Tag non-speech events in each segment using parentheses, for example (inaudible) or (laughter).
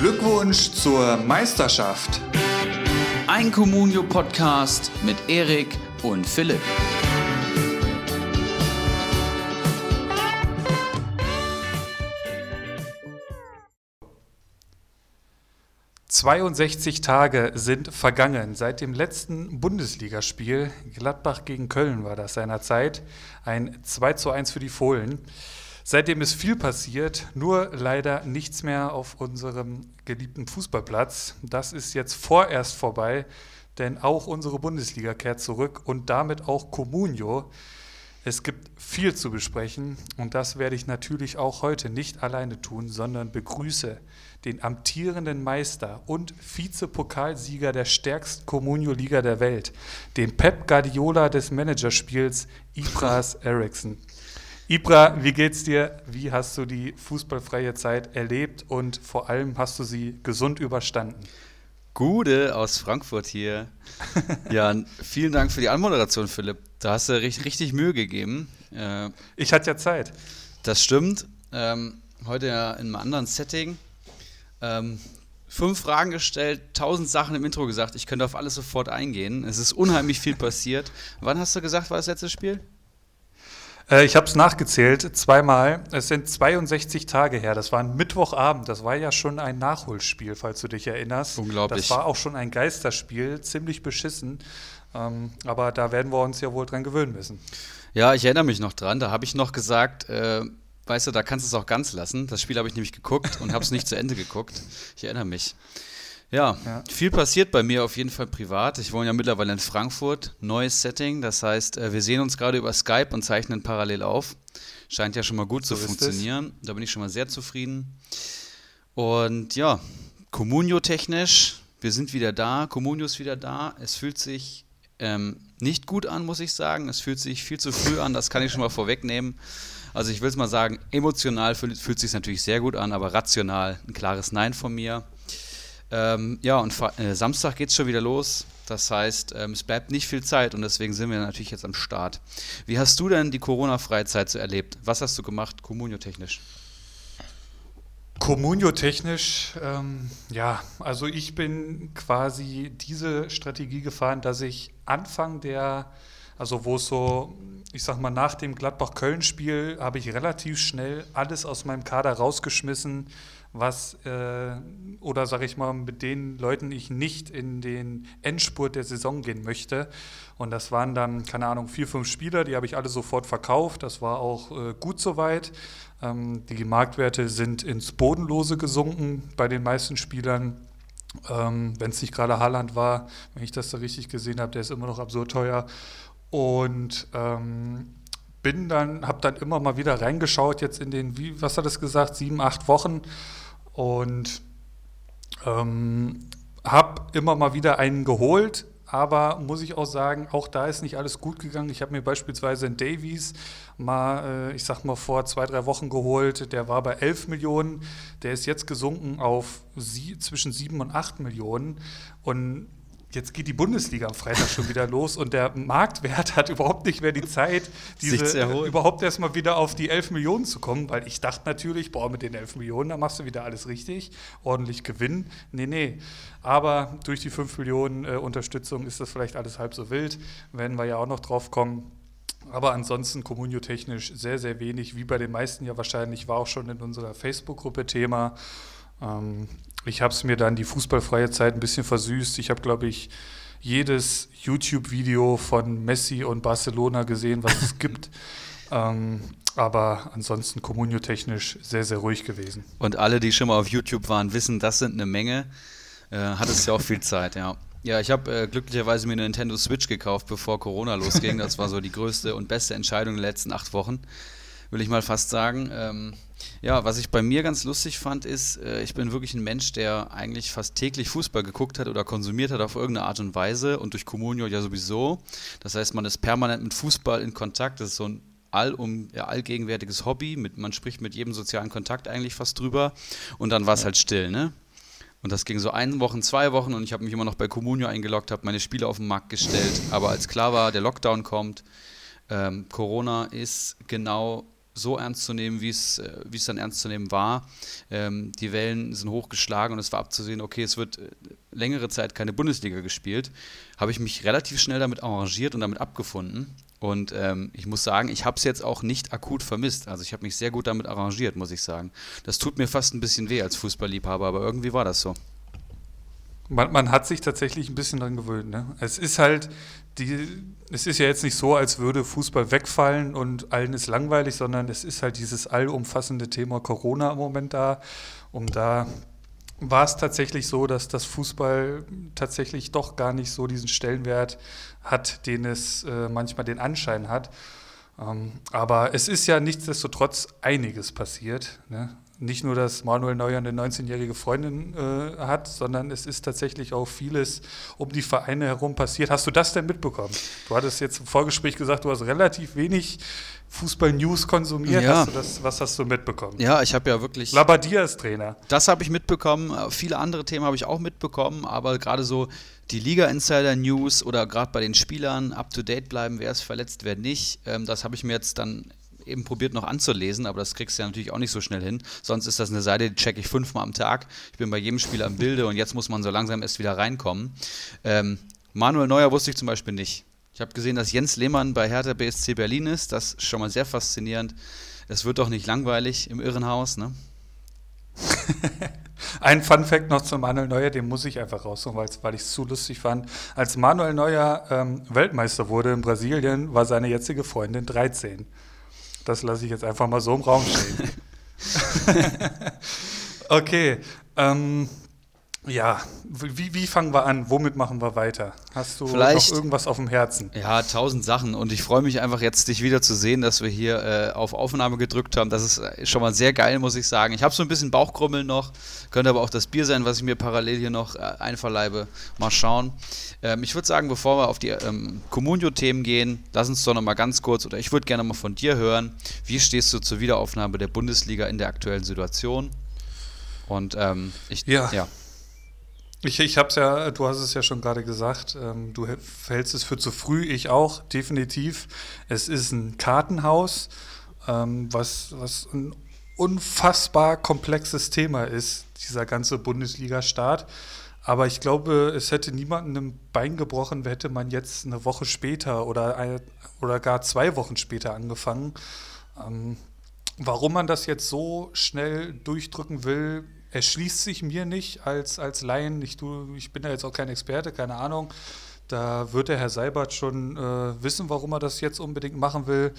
Glückwunsch zur Meisterschaft. Ein Communio-Podcast mit Erik und Philipp. »62 Tage sind vergangen seit dem letzten Bundesligaspiel. Gladbach gegen Köln war das seinerzeit. Ein 2 zu 1 für die Fohlen. Seitdem ist viel passiert, nur leider nichts mehr auf unserem geliebten Fußballplatz. Das ist jetzt vorerst vorbei, denn auch unsere Bundesliga kehrt zurück und damit auch Comunio. Es gibt viel zu besprechen und das werde ich natürlich auch heute nicht alleine tun, sondern begrüße den amtierenden Meister und Vizepokalsieger der stärksten Comunio-Liga der Welt, den Pep Guardiola des Managerspiels, (laughs) Ibras Eriksson. Ibra, wie geht's dir? Wie hast du die fußballfreie Zeit erlebt und vor allem hast du sie gesund überstanden? Gude aus Frankfurt hier. (laughs) ja, vielen Dank für die Anmoderation, Philipp. Da hast du richtig, richtig Mühe gegeben. Äh, ich hatte ja Zeit. Das stimmt. Ähm, heute ja in einem anderen Setting. Ähm, fünf Fragen gestellt, tausend Sachen im Intro gesagt. Ich könnte auf alles sofort eingehen. Es ist unheimlich viel passiert. Wann hast du gesagt, war das letzte Spiel? Äh, ich habe es nachgezählt, zweimal. Es sind 62 Tage her. Das war ein Mittwochabend. Das war ja schon ein Nachholspiel, falls du dich erinnerst. Unglaublich. Das war auch schon ein Geisterspiel, ziemlich beschissen. Ähm, aber da werden wir uns ja wohl dran gewöhnen müssen. Ja, ich erinnere mich noch dran. Da habe ich noch gesagt, äh, weißt du, da kannst du es auch ganz lassen. Das Spiel habe ich nämlich geguckt und habe es nicht zu Ende geguckt. Ich erinnere mich. Ja, ja, viel passiert bei mir auf jeden Fall privat. Ich wohne ja mittlerweile in Frankfurt, neues Setting. Das heißt, äh, wir sehen uns gerade über Skype und zeichnen parallel auf. Scheint ja schon mal gut so zu funktionieren. Es. Da bin ich schon mal sehr zufrieden. Und ja, Communio-technisch, wir sind wieder da. Communio ist wieder da. Es fühlt sich ähm, nicht gut an, muss ich sagen. Es fühlt sich viel zu früh an, das kann ich schon mal vorwegnehmen. Also ich will es mal sagen, emotional fühlt, fühlt es sich natürlich sehr gut an, aber rational ein klares Nein von mir. Ähm, ja, und äh, Samstag geht es schon wieder los. Das heißt, ähm, es bleibt nicht viel Zeit und deswegen sind wir natürlich jetzt am Start. Wie hast du denn die Corona-Freizeit so erlebt? Was hast du gemacht, kommunio-technisch? Kommunio-technisch, ähm, ja, also ich bin quasi diese Strategie gefahren, dass ich Anfang der, also wo es so, ich sag mal, nach dem Gladbach-Köln-Spiel habe ich relativ schnell alles aus meinem Kader rausgeschmissen, was äh, oder sage ich mal mit den Leuten ich nicht in den Endspurt der Saison gehen möchte. Und das waren dann keine Ahnung vier fünf Spieler, die habe ich alle sofort verkauft. Das war auch äh, gut soweit. Ähm, die Marktwerte sind ins Bodenlose gesunken bei den meisten Spielern. Ähm, Wenn es nicht gerade Haaland war, wenn ich das da richtig gesehen habe, der ist immer noch absurd teuer. Und ähm, bin dann, habe dann immer mal wieder reingeschaut, jetzt in den, wie, was hat es gesagt, sieben, acht Wochen und ähm, habe immer mal wieder einen geholt, aber muss ich auch sagen, auch da ist nicht alles gut gegangen. Ich habe mir beispielsweise einen Davies mal, äh, ich sag mal, vor zwei, drei Wochen geholt. Der war bei 11 Millionen. Der ist jetzt gesunken auf sie, zwischen 7 und 8 Millionen. Und jetzt geht die Bundesliga am Freitag schon wieder los und der Marktwert hat überhaupt nicht mehr die Zeit, (laughs) diese, überhaupt erstmal wieder auf die 11 Millionen zu kommen, weil ich dachte natürlich, boah, mit den 11 Millionen, da machst du wieder alles richtig, ordentlich Gewinn. Nee, nee. Aber durch die 5 Millionen äh, Unterstützung ist das vielleicht alles halb so wild, werden wir ja auch noch drauf kommen. Aber ansonsten kommunio-technisch sehr, sehr wenig, wie bei den meisten ja wahrscheinlich, war auch schon in unserer Facebook-Gruppe Thema. Ähm, ich habe es mir dann die fußballfreie Zeit ein bisschen versüßt. Ich habe, glaube ich, jedes YouTube-Video von Messi und Barcelona gesehen, was es gibt. (laughs) Ähm, aber ansonsten kommunio-technisch sehr, sehr ruhig gewesen. Und alle, die schon mal auf YouTube waren, wissen, das sind eine Menge. Äh, hat es ja auch viel Zeit, ja. Ja, ich habe äh, glücklicherweise mir eine Nintendo Switch gekauft, bevor Corona losging. Das war so die größte und beste Entscheidung der letzten acht Wochen, will ich mal fast sagen. Ähm, ja, was ich bei mir ganz lustig fand, ist, äh, ich bin wirklich ein Mensch, der eigentlich fast täglich Fußball geguckt hat oder konsumiert hat auf irgendeine Art und Weise und durch Comunio ja sowieso. Das heißt, man ist permanent mit Fußball in Kontakt. Das ist so ein allum, ja, allgegenwärtiges Hobby. Mit, man spricht mit jedem sozialen Kontakt eigentlich fast drüber. Und dann war es ja. halt still, ne? Und das ging so eine Woche, zwei Wochen und ich habe mich immer noch bei Comunio eingeloggt, habe meine Spiele auf den Markt gestellt. Aber als klar war, der Lockdown kommt, ähm, Corona ist genau so ernst zu nehmen, wie es, äh, wie es dann ernst zu nehmen war. Ähm, die Wellen sind hochgeschlagen und es war abzusehen, okay, es wird äh, längere Zeit keine Bundesliga gespielt. Habe ich mich relativ schnell damit arrangiert und damit abgefunden. Und ähm, ich muss sagen, ich habe es jetzt auch nicht akut vermisst. Also ich habe mich sehr gut damit arrangiert, muss ich sagen. Das tut mir fast ein bisschen weh als Fußballliebhaber, aber irgendwie war das so. Man, man hat sich tatsächlich ein bisschen dran gewöhnt. Ne? Es ist halt, die, es ist ja jetzt nicht so, als würde Fußball wegfallen und allen ist langweilig, sondern es ist halt dieses allumfassende Thema Corona im Moment da. Um da war es tatsächlich so, dass das Fußball tatsächlich doch gar nicht so diesen Stellenwert hat, den es äh, manchmal den Anschein hat. Ähm, aber es ist ja nichtsdestotrotz einiges passiert. Ne? Nicht nur, dass Manuel Neuer eine 19-jährige Freundin äh, hat, sondern es ist tatsächlich auch vieles um die Vereine herum passiert. Hast du das denn mitbekommen? Du hattest jetzt im Vorgespräch gesagt, du hast relativ wenig Fußball-News konsumiert. Ja. Hast das, was hast du mitbekommen? Ja, ich habe ja wirklich. Labadia ist Trainer. Das habe ich mitbekommen. Viele andere Themen habe ich auch mitbekommen, aber gerade so die Liga-Insider-News oder gerade bei den Spielern up to date bleiben, wer ist verletzt, wer nicht. Ähm, das habe ich mir jetzt dann eben probiert noch anzulesen, aber das kriegst du ja natürlich auch nicht so schnell hin. Sonst ist das eine Seite, die checke ich fünfmal am Tag. Ich bin bei jedem Spieler im Bilde und jetzt muss man so langsam erst wieder reinkommen. Ähm, Manuel Neuer wusste ich zum Beispiel nicht. Ich habe gesehen, dass Jens Lehmann bei Hertha BSC Berlin ist. Das ist schon mal sehr faszinierend. Es wird doch nicht langweilig im Irrenhaus, ne? (laughs) Ein Fun Fact noch zum Manuel Neuer, den muss ich einfach raussuchen, weil ich es zu lustig fand. Als Manuel Neuer ähm, Weltmeister wurde in Brasilien, war seine jetzige Freundin 13. Das lasse ich jetzt einfach mal so im Raum stehen. (laughs) (laughs) okay. Ähm, ja, wie, wie fangen wir an? Womit machen wir weiter? Hast du Vielleicht, noch irgendwas auf dem Herzen? Ja, tausend Sachen. Und ich freue mich einfach jetzt, dich wieder zu sehen, dass wir hier äh, auf Aufnahme gedrückt haben. Das ist äh, schon mal sehr geil, muss ich sagen. Ich habe so ein bisschen Bauchkrummeln noch. Könnte aber auch das Bier sein, was ich mir parallel hier noch äh, einverleibe. Mal schauen. Ähm, ich würde sagen, bevor wir auf die ähm, Communio-Themen gehen, lass uns doch noch mal ganz kurz, oder ich würde gerne mal von dir hören, wie stehst du zur Wiederaufnahme der Bundesliga in der aktuellen Situation? Und ähm, ich, ja. ja. Ich, ich habe es ja, du hast es ja schon gerade gesagt, ähm, du hältst es für zu früh, ich auch, definitiv. Es ist ein Kartenhaus, ähm, was, was ein unfassbar komplexes Thema ist, dieser ganze Bundesliga-Start. Aber ich glaube, es hätte niemandem ein Bein gebrochen, hätte man jetzt eine Woche später oder, eine, oder gar zwei Wochen später angefangen. Ähm, warum man das jetzt so schnell durchdrücken will, erschließt sich mir nicht als, als Laien. Ich, tu, ich bin da jetzt auch kein Experte, keine Ahnung. Da wird der Herr Seibert schon äh, wissen, warum er das jetzt unbedingt machen will.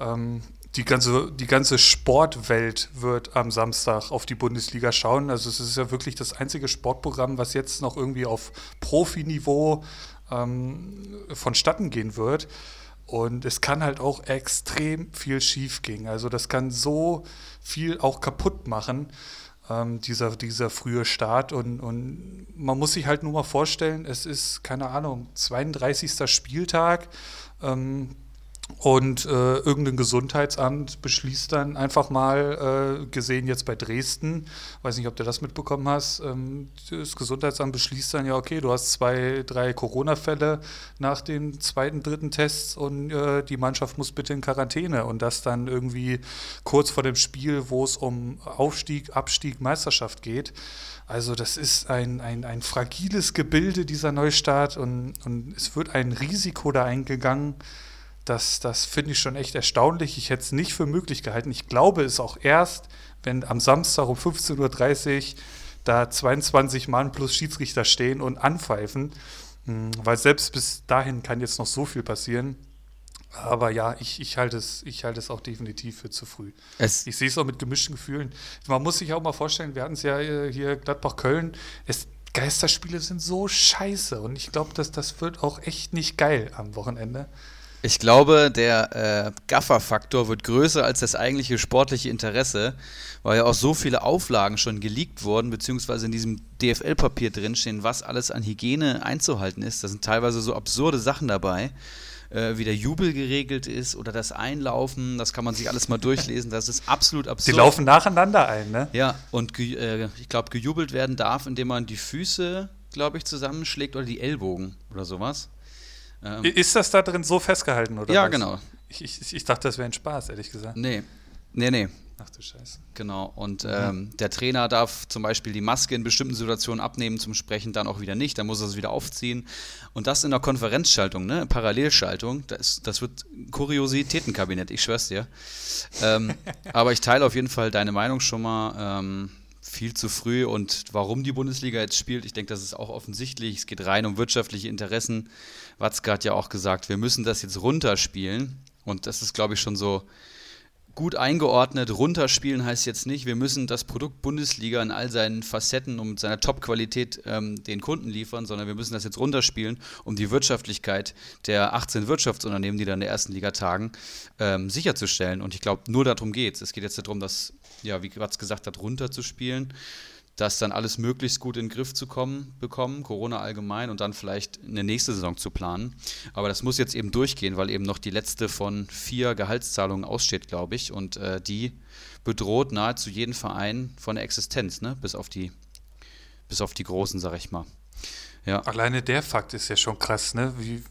Ähm, die ganze, die ganze Sportwelt wird am Samstag auf die Bundesliga schauen. Also es ist ja wirklich das einzige Sportprogramm, was jetzt noch irgendwie auf Profiniveau ähm, vonstatten gehen wird. Und es kann halt auch extrem viel schief gehen. Also das kann so viel auch kaputt machen ähm, dieser, dieser frühe Start. Und, und man muss sich halt nur mal vorstellen, es ist, keine Ahnung, 32. Spieltag. Ähm, und äh, irgendein Gesundheitsamt beschließt dann einfach mal, äh, gesehen jetzt bei Dresden, weiß nicht, ob du das mitbekommen hast, ähm, das Gesundheitsamt beschließt dann ja, okay, du hast zwei, drei Corona-Fälle nach den zweiten, dritten Tests und äh, die Mannschaft muss bitte in Quarantäne. Und das dann irgendwie kurz vor dem Spiel, wo es um Aufstieg, Abstieg, Meisterschaft geht. Also das ist ein, ein, ein fragiles Gebilde, dieser Neustart, und, und es wird ein Risiko da eingegangen das, das finde ich schon echt erstaunlich. Ich hätte es nicht für möglich gehalten. Ich glaube es auch erst, wenn am Samstag um 15.30 Uhr da 22 Mann plus Schiedsrichter stehen und anpfeifen. Hm, weil selbst bis dahin kann jetzt noch so viel passieren. Aber ja, ich, ich halte es, ich halte es auch definitiv für zu früh. Es ich sehe es auch mit gemischten Gefühlen. Man muss sich auch mal vorstellen, wir hatten es ja äh, hier Gladbach-Köln. Geisterspiele sind so scheiße und ich glaube, dass das wird auch echt nicht geil am Wochenende. Ich glaube, der äh, Gaffer-Faktor wird größer als das eigentliche sportliche Interesse, weil ja auch so viele Auflagen schon geleakt wurden, beziehungsweise in diesem DFL-Papier drinstehen, was alles an Hygiene einzuhalten ist. Da sind teilweise so absurde Sachen dabei, äh, wie der Jubel geregelt ist oder das Einlaufen. Das kann man sich alles mal durchlesen. Das ist absolut absurd. Die laufen nacheinander ein, ne? Ja, und äh, ich glaube, gejubelt werden darf, indem man die Füße, glaube ich, zusammenschlägt oder die Ellbogen oder sowas. Ähm, ist das da drin so festgehalten, oder? Ja, was? genau. Ich, ich, ich, dachte, das wäre ein Spaß, ehrlich gesagt. Nee. Nee, nee. Ach du Scheiße. Genau. Und mhm. ähm, der Trainer darf zum Beispiel die Maske in bestimmten Situationen abnehmen, zum Sprechen dann auch wieder nicht. Dann muss er es wieder aufziehen. Und das in der Konferenzschaltung, ne? Parallelschaltung. Das, das wird Kuriositätenkabinett, ich schwör's dir. Ähm, (laughs) aber ich teile auf jeden Fall deine Meinung schon mal. Ähm, viel zu früh und warum die Bundesliga jetzt spielt, ich denke, das ist auch offensichtlich. Es geht rein um wirtschaftliche Interessen. Watzke hat ja auch gesagt, wir müssen das jetzt runterspielen. Und das ist, glaube ich, schon so gut eingeordnet. Runterspielen heißt jetzt nicht, wir müssen das Produkt Bundesliga in all seinen Facetten und seiner Top-Qualität ähm, den Kunden liefern, sondern wir müssen das jetzt runterspielen, um die Wirtschaftlichkeit der 18 Wirtschaftsunternehmen, die da in der ersten Liga tagen, ähm, sicherzustellen. Und ich glaube, nur darum geht es. Es geht jetzt darum, das, ja, wie Quatsch gesagt hat, runterzuspielen das dann alles möglichst gut in den Griff zu kommen, bekommen, Corona allgemein und dann vielleicht eine nächste Saison zu planen. Aber das muss jetzt eben durchgehen, weil eben noch die letzte von vier Gehaltszahlungen aussteht, glaube ich. Und äh, die bedroht nahezu jeden Verein von der Existenz, ne? bis, auf die, bis auf die Großen, sag ich mal. Ja. Alleine der Fakt ist ja schon krass, ne? Wie,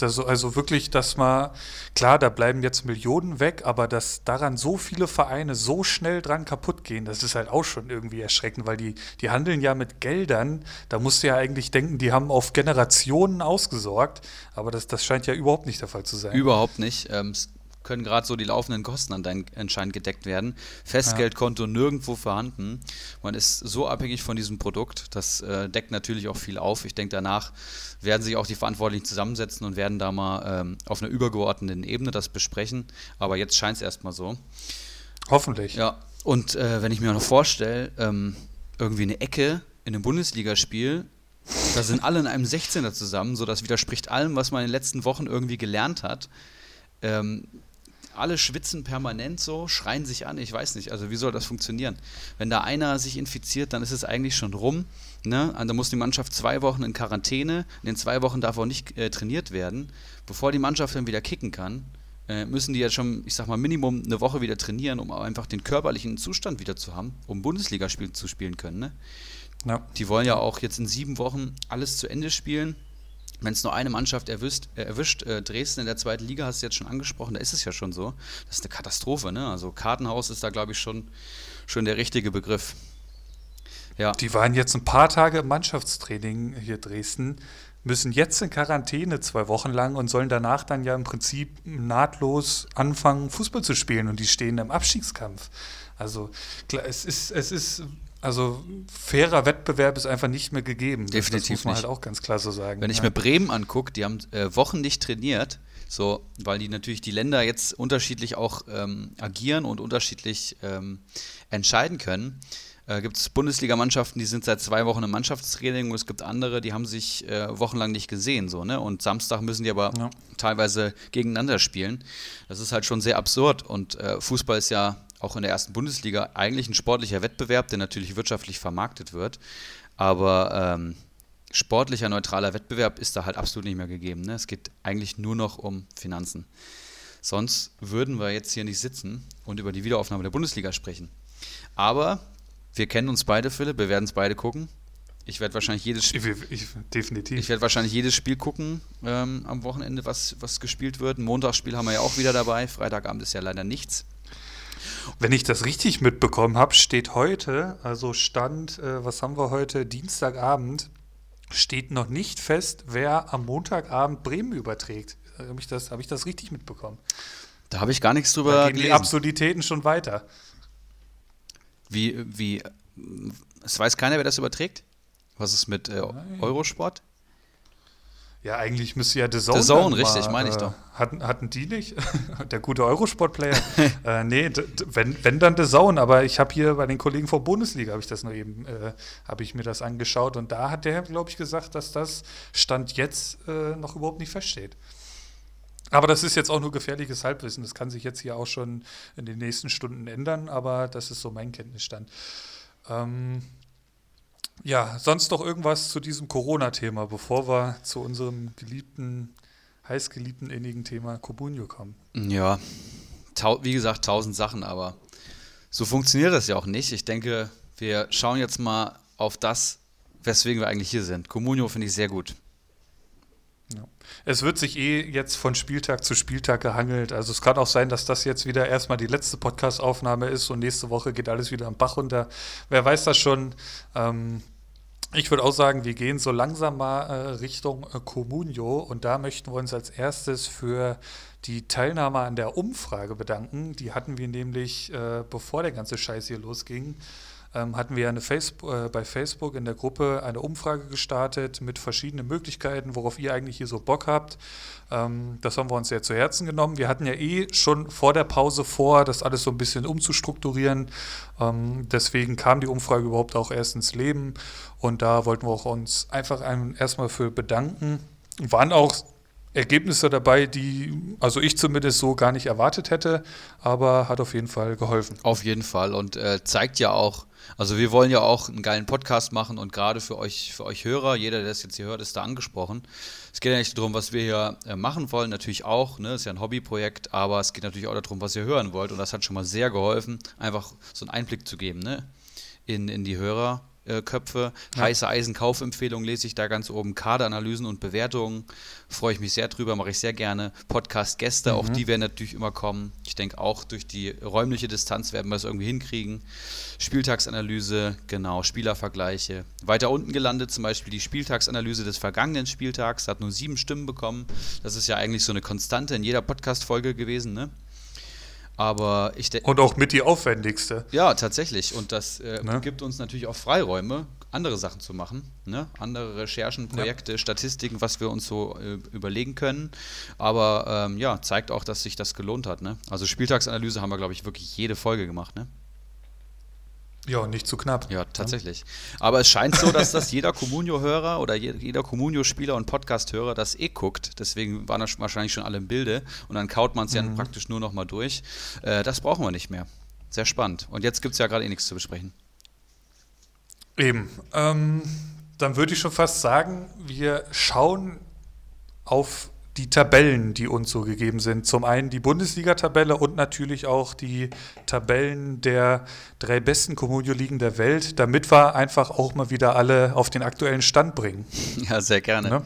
also, also wirklich, dass man, klar, da bleiben jetzt Millionen weg, aber dass daran so viele Vereine so schnell dran kaputt gehen, das ist halt auch schon irgendwie erschreckend, weil die, die handeln ja mit Geldern, da musst du ja eigentlich denken, die haben auf Generationen ausgesorgt, aber das, das scheint ja überhaupt nicht der Fall zu sein. Überhaupt nicht. Ähm, können gerade so die laufenden Kosten an dein anscheinend gedeckt werden. Festgeldkonto ja. nirgendwo vorhanden. Man ist so abhängig von diesem Produkt. Das äh, deckt natürlich auch viel auf. Ich denke, danach werden sich auch die Verantwortlichen zusammensetzen und werden da mal ähm, auf einer übergeordneten Ebene das besprechen. Aber jetzt scheint es erstmal so. Hoffentlich. Ja. Und äh, wenn ich mir noch vorstelle, ähm, irgendwie eine Ecke in einem Bundesligaspiel da sind alle in einem 16er zusammen, so das widerspricht allem, was man in den letzten Wochen irgendwie gelernt hat. Ähm, alle schwitzen permanent so, schreien sich an, ich weiß nicht, also wie soll das funktionieren? Wenn da einer sich infiziert, dann ist es eigentlich schon rum. Ne? Da muss die Mannschaft zwei Wochen in Quarantäne, in den zwei Wochen darf auch nicht äh, trainiert werden. Bevor die Mannschaft dann wieder kicken kann, äh, müssen die ja schon, ich sag mal, Minimum eine Woche wieder trainieren, um einfach den körperlichen Zustand wieder zu haben, um Bundesligaspiel zu spielen können. Ne? Ja. Die wollen ja auch jetzt in sieben Wochen alles zu Ende spielen wenn es nur eine Mannschaft erwischt, äh, erwischt äh, Dresden in der zweiten Liga hast du jetzt schon angesprochen, da ist es ja schon so. Das ist eine Katastrophe, ne? Also Kartenhaus ist da, glaube ich, schon, schon der richtige Begriff. Ja. Die waren jetzt ein paar Tage im Mannschaftstraining hier Dresden, müssen jetzt in Quarantäne zwei Wochen lang und sollen danach dann ja im Prinzip nahtlos anfangen, Fußball zu spielen und die stehen im Abstiegskampf. Also klar, es ist, es ist also fairer Wettbewerb ist einfach nicht mehr gegeben. Definitiv das muss man nicht. halt auch ganz klar so sagen. Wenn ich mir Bremen angucke, die haben äh, Wochen nicht trainiert, so, weil die natürlich die Länder jetzt unterschiedlich auch ähm, agieren und unterschiedlich ähm, entscheiden können. Äh, gibt es Bundesligamannschaften, die sind seit zwei Wochen im Mannschaftstraining und es gibt andere, die haben sich äh, wochenlang nicht gesehen. So, ne? Und Samstag müssen die aber ja. teilweise gegeneinander spielen. Das ist halt schon sehr absurd und äh, Fußball ist ja auch in der ersten Bundesliga eigentlich ein sportlicher Wettbewerb, der natürlich wirtschaftlich vermarktet wird. Aber ähm, sportlicher, neutraler Wettbewerb ist da halt absolut nicht mehr gegeben. Ne? Es geht eigentlich nur noch um Finanzen. Sonst würden wir jetzt hier nicht sitzen und über die Wiederaufnahme der Bundesliga sprechen. Aber wir kennen uns beide, Philipp, wir werden es beide gucken. Ich werde wahrscheinlich jedes Spiel. Ich, ich, definitiv. Ich werde wahrscheinlich jedes Spiel gucken ähm, am Wochenende, was, was gespielt wird. Ein Montagsspiel haben wir ja auch wieder dabei. Freitagabend ist ja leider nichts. Wenn ich das richtig mitbekommen habe, steht heute, also Stand, äh, was haben wir heute, Dienstagabend, steht noch nicht fest, wer am Montagabend Bremen überträgt. Habe ich, das, hab ich das richtig mitbekommen? Da habe ich gar nichts drüber da gehen gelesen. die Absurditäten schon weiter. Wie, wie, es weiß keiner, wer das überträgt? Was ist mit äh, Eurosport? Ja, eigentlich müsste ja The Zone. The Zone, richtig, meine ich äh, doch. Hatten, hatten die nicht? (laughs) Der gute Eurosport-Player. (laughs) äh, nee, wenn, wenn dann The Zone, aber ich habe hier bei den Kollegen vor Bundesliga, habe ich das nur eben, äh, habe ich mir das angeschaut und da hat der, glaube ich, gesagt, dass das Stand jetzt äh, noch überhaupt nicht feststeht. Aber das ist jetzt auch nur gefährliches Halbwissen. Das kann sich jetzt hier auch schon in den nächsten Stunden ändern, aber das ist so mein Kenntnisstand. Ähm, ja, sonst noch irgendwas zu diesem Corona-Thema, bevor wir zu unserem geliebten, heißgeliebten, innigen Thema Comunio kommen? Ja, wie gesagt, tausend Sachen, aber so funktioniert das ja auch nicht. Ich denke, wir schauen jetzt mal auf das, weswegen wir eigentlich hier sind. Comunio finde ich sehr gut. Ja. Es wird sich eh jetzt von Spieltag zu Spieltag gehangelt. Also es kann auch sein, dass das jetzt wieder erstmal die letzte Podcast-Aufnahme ist und nächste Woche geht alles wieder am Bach runter. Wer weiß das schon. Ähm, ich würde auch sagen, wir gehen so langsam mal äh, Richtung äh, Comunio und da möchten wir uns als erstes für die Teilnahme an der Umfrage bedanken. Die hatten wir nämlich, äh, bevor der ganze Scheiß hier losging, ähm, hatten wir eine Facebook, äh, bei Facebook in der Gruppe eine Umfrage gestartet mit verschiedenen Möglichkeiten, worauf ihr eigentlich hier so Bock habt. Ähm, das haben wir uns sehr zu Herzen genommen. Wir hatten ja eh schon vor der Pause vor, das alles so ein bisschen umzustrukturieren. Ähm, deswegen kam die Umfrage überhaupt auch erst ins Leben und da wollten wir auch uns einfach erstmal für bedanken. Waren auch Ergebnisse dabei, die also ich zumindest so gar nicht erwartet hätte, aber hat auf jeden Fall geholfen. Auf jeden Fall und äh, zeigt ja auch, also wir wollen ja auch einen geilen Podcast machen und gerade für euch, für euch Hörer, jeder, der das jetzt hier hört, ist da angesprochen. Es geht ja nicht darum, was wir hier äh, machen wollen, natürlich auch, ne, ist ja ein Hobbyprojekt, aber es geht natürlich auch darum, was ihr hören wollt und das hat schon mal sehr geholfen, einfach so einen Einblick zu geben, ne, in, in die Hörer Köpfe. Ja. Heiße Eisen Kaufempfehlungen lese ich da ganz oben. Kaderanalysen und Bewertungen. Freue ich mich sehr drüber, mache ich sehr gerne. Podcast-Gäste, mhm. auch die werden natürlich immer kommen. Ich denke auch durch die räumliche Distanz werden wir es irgendwie hinkriegen. Spieltagsanalyse, genau, Spielervergleiche. Weiter unten gelandet zum Beispiel die Spieltagsanalyse des vergangenen Spieltags, hat nur sieben Stimmen bekommen. Das ist ja eigentlich so eine Konstante in jeder Podcast-Folge gewesen, ne? Aber ich Und auch mit die aufwendigste. Ja, tatsächlich. Und das äh, ne? gibt uns natürlich auch Freiräume, andere Sachen zu machen. Ne? Andere Recherchen, Projekte, ja. Statistiken, was wir uns so äh, überlegen können. Aber ähm, ja, zeigt auch, dass sich das gelohnt hat. Ne? Also Spieltagsanalyse haben wir, glaube ich, wirklich jede Folge gemacht. Ne? Ja, nicht zu knapp. Ja, tatsächlich. Aber es scheint so, dass das jeder Communio-Hörer oder jeder Communio-Spieler und Podcast-Hörer das eh guckt. Deswegen waren das wahrscheinlich schon alle im Bilde. Und dann kaut man es mhm. ja praktisch nur noch mal durch. Äh, das brauchen wir nicht mehr. Sehr spannend. Und jetzt gibt es ja gerade eh nichts zu besprechen. Eben. Ähm, dann würde ich schon fast sagen, wir schauen auf die Tabellen, die uns so gegeben sind. Zum einen die Bundesliga-Tabelle und natürlich auch die Tabellen der drei besten Communio-Ligen der Welt, damit wir einfach auch mal wieder alle auf den aktuellen Stand bringen. (laughs) Ja, sehr gerne. Ne?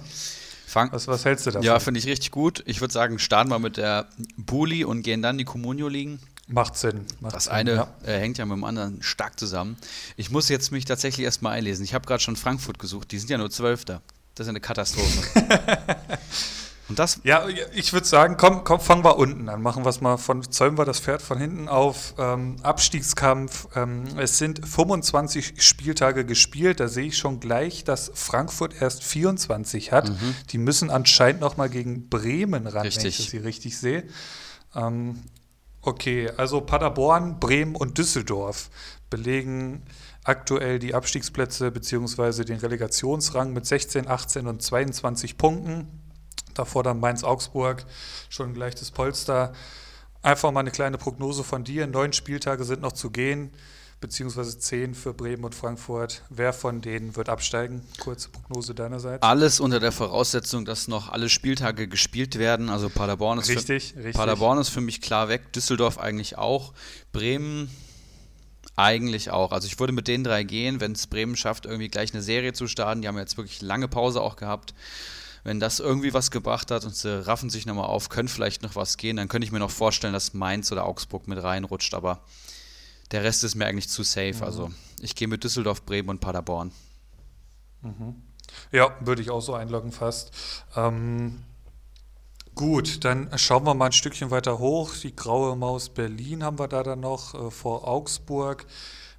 Was, was hältst du davon? Ja, finde ich richtig gut. Ich würde sagen, starten wir mit der Buli und gehen dann die Communio-Ligen. Macht Sinn. Macht das Sinn, eine ja. äh, hängt ja mit dem anderen stark zusammen. Ich muss jetzt mich tatsächlich erstmal einlesen. Ich habe gerade schon Frankfurt gesucht. Die sind ja nur Zwölfter. Das ist eine Katastrophe. (laughs) Und das? Ja, ich würde sagen, komm, komm, fangen wir unten an. Machen wir es mal von, zäumen wir das Pferd von hinten auf. Ähm, Abstiegskampf. Ähm, es sind 25 Spieltage gespielt. Da sehe ich schon gleich, dass Frankfurt erst 24 hat. Mhm. Die müssen anscheinend noch mal gegen Bremen ran, richtig. wenn ich das hier richtig sehe. Ähm, okay, also Paderborn, Bremen und Düsseldorf belegen aktuell die Abstiegsplätze bzw. den Relegationsrang mit 16, 18 und 22 Punkten. Davor dann Mainz-Augsburg, schon gleich das Polster. Einfach mal eine kleine Prognose von dir. Neun Spieltage sind noch zu gehen, beziehungsweise zehn für Bremen und Frankfurt. Wer von denen wird absteigen? Kurze Prognose deinerseits. Alles unter der Voraussetzung, dass noch alle Spieltage gespielt werden. Also Paderborn ist, richtig, für, richtig. Paderborn ist für mich klar weg. Düsseldorf eigentlich auch. Bremen eigentlich auch. Also ich würde mit den drei gehen, wenn es Bremen schafft, irgendwie gleich eine Serie zu starten. Die haben jetzt wirklich lange Pause auch gehabt wenn das irgendwie was gebracht hat und sie raffen sich nochmal auf, können vielleicht noch was gehen, dann könnte ich mir noch vorstellen, dass Mainz oder Augsburg mit reinrutscht, aber der Rest ist mir eigentlich zu safe. Mhm. Also ich gehe mit Düsseldorf, Bremen und Paderborn. Mhm. Ja, würde ich auch so einloggen fast. Ähm, gut, dann schauen wir mal ein Stückchen weiter hoch. Die graue Maus Berlin haben wir da dann noch äh, vor Augsburg.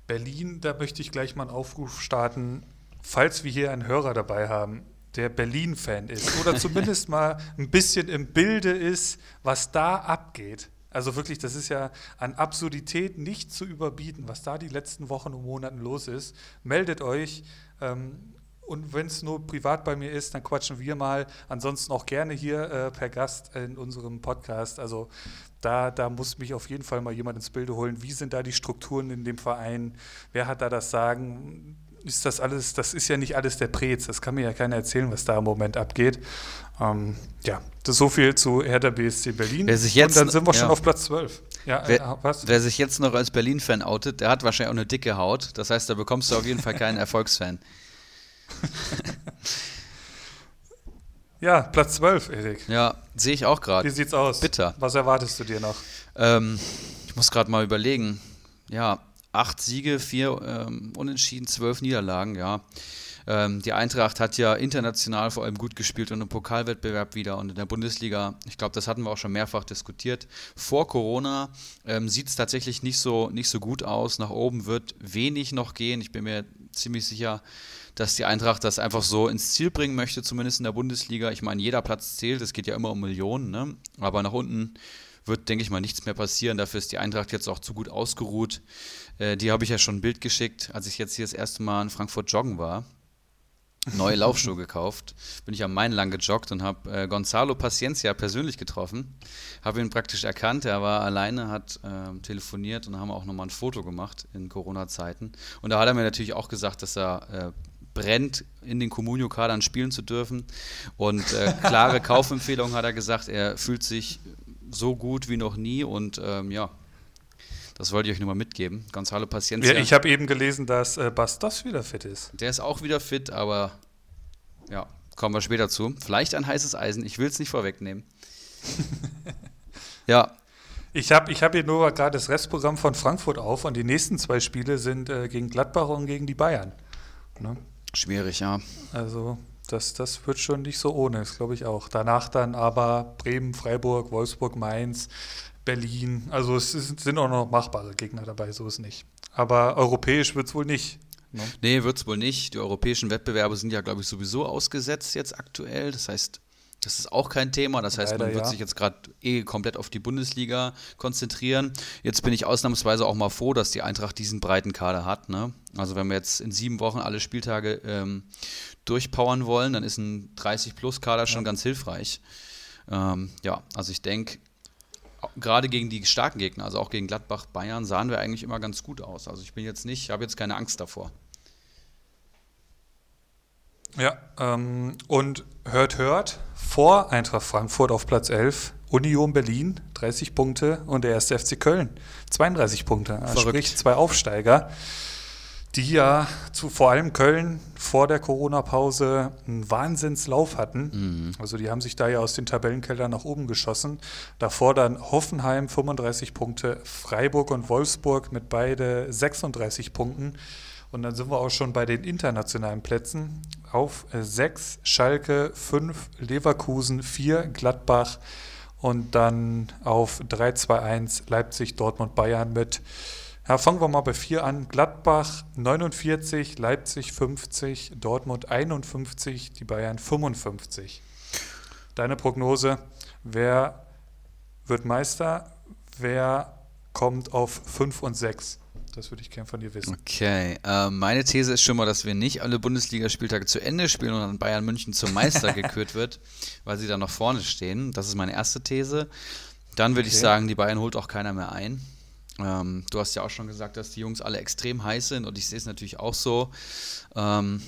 Berlin, da möchte ich gleich mal einen Aufruf starten. Falls wir hier einen Hörer dabei haben, der Berlin-Fan ist oder zumindest (laughs) mal ein bisschen im Bilde ist, was da abgeht. Also wirklich, das ist ja an Absurdität nicht zu überbieten, was da die letzten Wochen und Monaten los ist. Meldet euch. Ähm, und wenn es nur privat bei mir ist, dann quatschen wir mal. Ansonsten auch gerne hier äh, per Gast in unserem Podcast. Also da, da muss mich auf jeden Fall mal jemand ins Bilde holen. Wie sind da die Strukturen in dem Verein? Wer hat da das Sagen? Ist das alles, das ist ja nicht alles der Prez. Das kann mir ja keiner erzählen, was da im Moment abgeht. Ähm, ja, das so viel zu Hertha BSC Berlin. Wer sich jetzt, Und dann sind wir ja. schon auf Platz 12. Ja, wer, äh, was? wer sich jetzt noch als Berlin-Fan outet, der hat wahrscheinlich auch eine dicke Haut. Das heißt, da bekommst du auf jeden Fall keinen (laughs) Erfolgsfan. (laughs) Ja, Platz 12, Erik. Ja, sehe ich auch gerade. Wie sieht's aus? Bitter. Was erwartest du dir noch? Ähm, ich muss gerade mal überlegen. Ja, acht Siege, vier ähm, Unentschieden, zwölf Niederlagen, ja. Ähm, die Eintracht hat ja international vor allem gut gespielt und im Pokalwettbewerb wieder und in der Bundesliga, ich glaube, das hatten wir auch schon mehrfach diskutiert. Vor Corona ähm, sieht es tatsächlich nicht so, nicht so gut aus. Nach oben wird wenig noch gehen. Ich bin mir ziemlich sicher, dass die Eintracht das einfach so ins Ziel bringen möchte, zumindest in der Bundesliga. Ich meine, jeder Platz zählt, es geht ja immer um Millionen, ne? aber nach unten wird, denke ich mal, nichts mehr passieren. Dafür ist die Eintracht jetzt auch zu gut ausgeruht. Äh, die habe ich ja schon ein Bild geschickt, als ich jetzt hier das erste Mal in Frankfurt joggen war neue (laughs) Laufschuhe gekauft. Bin ich am Main lang gejoggt und habe äh, Gonzalo Paciencia persönlich getroffen. Habe ihn praktisch erkannt. Er war alleine, hat äh, telefoniert und haben auch nochmal ein Foto gemacht in Corona-Zeiten. Und da hat er mir natürlich auch gesagt, dass er äh, brennt, in den Comunio-Kadern spielen zu dürfen. Und äh, klare (laughs) Kaufempfehlung hat er gesagt. Er fühlt sich so gut wie noch nie und ähm, ja, das wollte ich euch nur mal mitgeben. Gonzalo Paciencia. Ja, ich habe eben gelesen, dass äh, Bastos wieder fit ist. Der ist auch wieder fit, aber ja, kommen wir später zu. Vielleicht ein heißes Eisen. Ich will es nicht vorwegnehmen. (laughs) ja. Ich habe ich hab hier nur gerade das Restprogramm von Frankfurt auf und die nächsten zwei Spiele sind äh, gegen Gladbach und gegen die Bayern. Ne? Schwierig, ja. Also das, das wird schon nicht so ohne, das glaube ich auch. Danach dann aber Bremen, Freiburg, Wolfsburg, Mainz, Berlin. Also es sind auch noch machbare Gegner dabei, so ist nicht. Aber europäisch wird es wohl nicht. Ne? Nee, wird es wohl nicht. Die europäischen Wettbewerbe sind ja, glaube ich, sowieso ausgesetzt jetzt aktuell. Das heißt, das ist auch kein Thema. Das heißt, Leider, man wird ja. sich jetzt gerade eh komplett auf die Bundesliga konzentrieren. Jetzt bin ich ausnahmsweise auch mal froh, dass die Eintracht diesen breiten Kader hat. Ne? Also wenn wir jetzt in sieben Wochen alle Spieltage ähm, durchpowern wollen, dann ist ein 30-Plus-Kader schon ja. ganz hilfreich. Ähm, ja, also ich denke, gerade gegen die starken Gegner, also auch gegen Gladbach, Bayern, sahen wir eigentlich immer ganz gut aus. Also ich bin jetzt nicht, habe jetzt keine Angst davor. Ja, ähm, und hört, hört, vor Eintracht Frankfurt auf Platz 11, Union Berlin, 30 Punkte und der erste FC Köln, 32 Punkte. Also sprich, zwei Aufsteiger die ja zu vor allem Köln vor der Corona-Pause einen Wahnsinnslauf hatten. Mhm. Also die haben sich da ja aus den Tabellenkeller nach oben geschossen. Davor dann Hoffenheim 35 Punkte, Freiburg und Wolfsburg mit beide 36 Punkten. Und dann sind wir auch schon bei den internationalen Plätzen. Auf 6 Schalke, 5 Leverkusen, 4 Gladbach und dann auf 3, 2, 1 Leipzig, Dortmund, Bayern mit ja, fangen wir mal bei 4 an. Gladbach 49, Leipzig 50, Dortmund 51, die Bayern 55. Deine Prognose, wer wird Meister? Wer kommt auf 5 und 6? Das würde ich gerne von dir wissen. Okay, äh, meine These ist schon mal, dass wir nicht alle Bundesligaspieltage zu Ende spielen und dann Bayern München zum Meister (laughs) gekürt wird, weil sie da noch vorne stehen. Das ist meine erste These. Dann würde okay. ich sagen, die Bayern holt auch keiner mehr ein. Ähm, du hast ja auch schon gesagt, dass die Jungs alle extrem heiß sind und ich sehe es natürlich auch so. Ähm,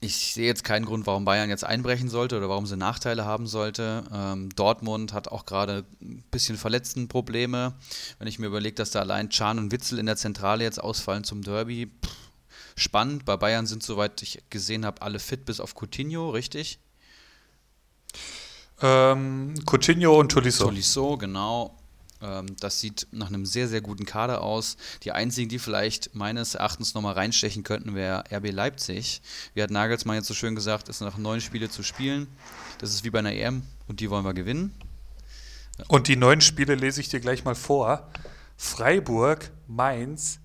ich sehe jetzt keinen Grund, warum Bayern jetzt einbrechen sollte oder warum sie Nachteile haben sollte. Ähm, Dortmund hat auch gerade ein bisschen Verletztenprobleme. Wenn ich mir überlege, dass da allein Chan und Witzel in der Zentrale jetzt ausfallen zum Derby, pff, spannend. Bei Bayern sind, soweit ich gesehen habe, alle fit bis auf Coutinho, richtig? Ähm, Coutinho und Tolisso. Tolisso, genau. Ähm, das sieht nach einem sehr, sehr guten Kader aus. Die einzigen, die vielleicht meines Erachtens nochmal reinstechen könnten, wäre RB Leipzig. Wie hat Nagelsmann jetzt so schön gesagt, ist nach neun Spiele zu spielen. Das ist wie bei einer EM und die wollen wir gewinnen. Und die neun Spiele lese ich dir gleich mal vor. Freiburg, Mainz,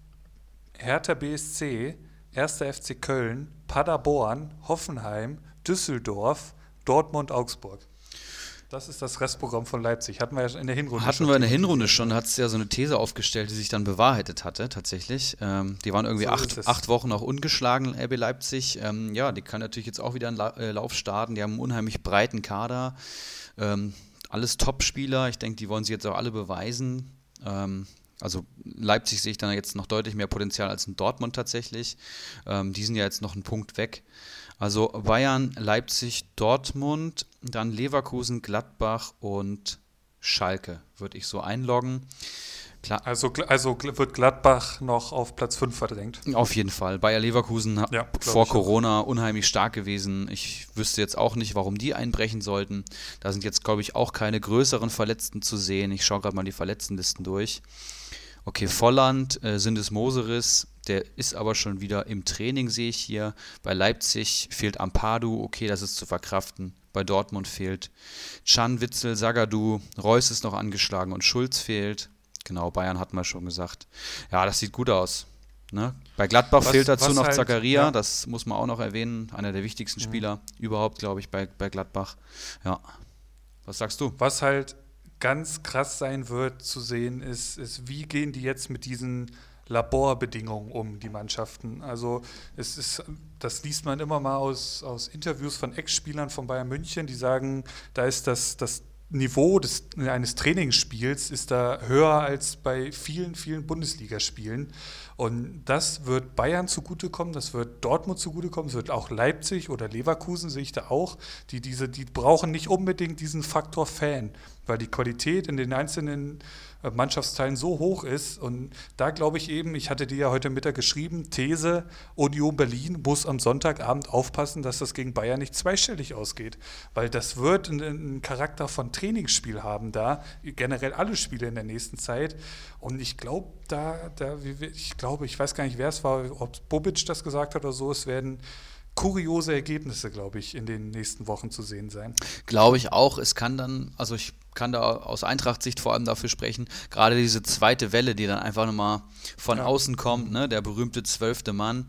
Hertha BSC, 1. FC Köln, Paderborn, Hoffenheim, Düsseldorf, Dortmund, Augsburg. Das ist das Restprogramm von Leipzig. Hatten wir ja in der Hinrunde Hatten schon. wir in der Hinrunde schon, da hat es ja so eine These aufgestellt, die sich dann bewahrheitet hatte, tatsächlich. Ähm, die waren irgendwie so acht, acht Wochen noch ungeschlagen, RB Leipzig. Ähm, ja, die kann natürlich jetzt auch wieder einen La äh, Lauf starten. Die haben einen unheimlich breiten Kader. Ähm, alles Top-Spieler. Ich denke, die wollen sie jetzt auch alle beweisen. Ähm, also Leipzig sehe ich dann jetzt noch deutlich mehr Potenzial als in Dortmund tatsächlich. Ähm, die sind ja jetzt noch einen Punkt weg. Also Bayern, Leipzig, Dortmund, dann Leverkusen, Gladbach und Schalke würde ich so einloggen. Klar. Also, also wird Gladbach noch auf Platz 5 verdrängt? Auf jeden Fall. Bayer Leverkusen ja, vor Corona auch. unheimlich stark gewesen. Ich wüsste jetzt auch nicht, warum die einbrechen sollten. Da sind jetzt, glaube ich, auch keine größeren Verletzten zu sehen. Ich schaue gerade mal die Verletztenlisten durch. Okay, Volland, äh, Sindes Moseris, der ist aber schon wieder im Training, sehe ich hier. Bei Leipzig fehlt Ampadu, okay, das ist zu verkraften. Bei Dortmund fehlt Chan, Witzel, Sagadu, Reus ist noch angeschlagen und Schulz fehlt. Genau, Bayern hatten wir schon gesagt. Ja, das sieht gut aus. Ne? Bei Gladbach was, fehlt dazu noch halt, Zakaria, ja. das muss man auch noch erwähnen. Einer der wichtigsten. Spieler mhm. überhaupt, glaube ich, bei, bei Gladbach. Ja. Was sagst du? Was halt ganz krass sein wird zu sehen, ist, ist wie gehen die jetzt mit diesen Laborbedingungen um, die Mannschaften. Also es ist, das liest man immer mal aus, aus Interviews von Ex-Spielern von Bayern München, die sagen, da ist das, das Niveau des, eines Trainingsspiels ist da höher als bei vielen, vielen Bundesligaspielen. Und das wird Bayern zugutekommen, das wird Dortmund zugutekommen, es wird auch Leipzig oder Leverkusen, sehe ich da auch. Die, diese, die brauchen nicht unbedingt diesen Faktor Fan, weil die Qualität in den einzelnen äh, Mannschaftsteilen so hoch ist. Und da glaube ich eben, ich hatte dir ja heute Mittag geschrieben, These, Union Berlin muss am Sonntagabend aufpassen, dass das gegen Bayern nicht zweistellig ausgeht. Weil das wird einen Charakter von Trainingsspiel haben da, generell alle Spiele in der nächsten Zeit. Und ich glaube, da, da, ich glaube, ich weiß gar nicht, wer es war, ob Bobic das gesagt hat oder so, es werden kuriose Ergebnisse, glaube ich, in den nächsten Wochen zu sehen sein. Glaube ich auch. Es kann dann, also ich kann da aus Eintracht-Sicht vor allem dafür sprechen, gerade diese zweite Welle, die dann einfach nochmal von ja. außen kommt, ne, der berühmte zwölfte Mann.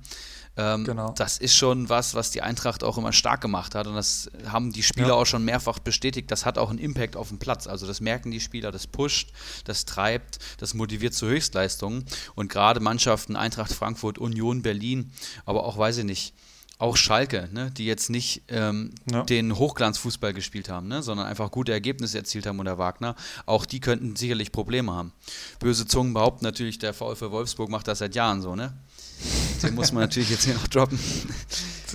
Ähm, genau. Das ist schon was, was die Eintracht auch immer stark gemacht hat und das haben die Spieler ja. auch schon mehrfach bestätigt. Das hat auch einen Impact auf den Platz. Also das merken die Spieler, das pusht, das treibt, das motiviert zu Höchstleistungen und gerade Mannschaften Eintracht Frankfurt, Union Berlin, aber auch, weiß ich nicht, auch Schalke, ne, die jetzt nicht ähm, ja. den Hochglanzfußball gespielt haben, ne, sondern einfach gute Ergebnisse erzielt haben unter Wagner, auch die könnten sicherlich Probleme haben. Böse Zungen behaupten natürlich, der VfL Wolfsburg macht das seit Jahren so, ne? Den muss man natürlich jetzt hier noch droppen. (laughs)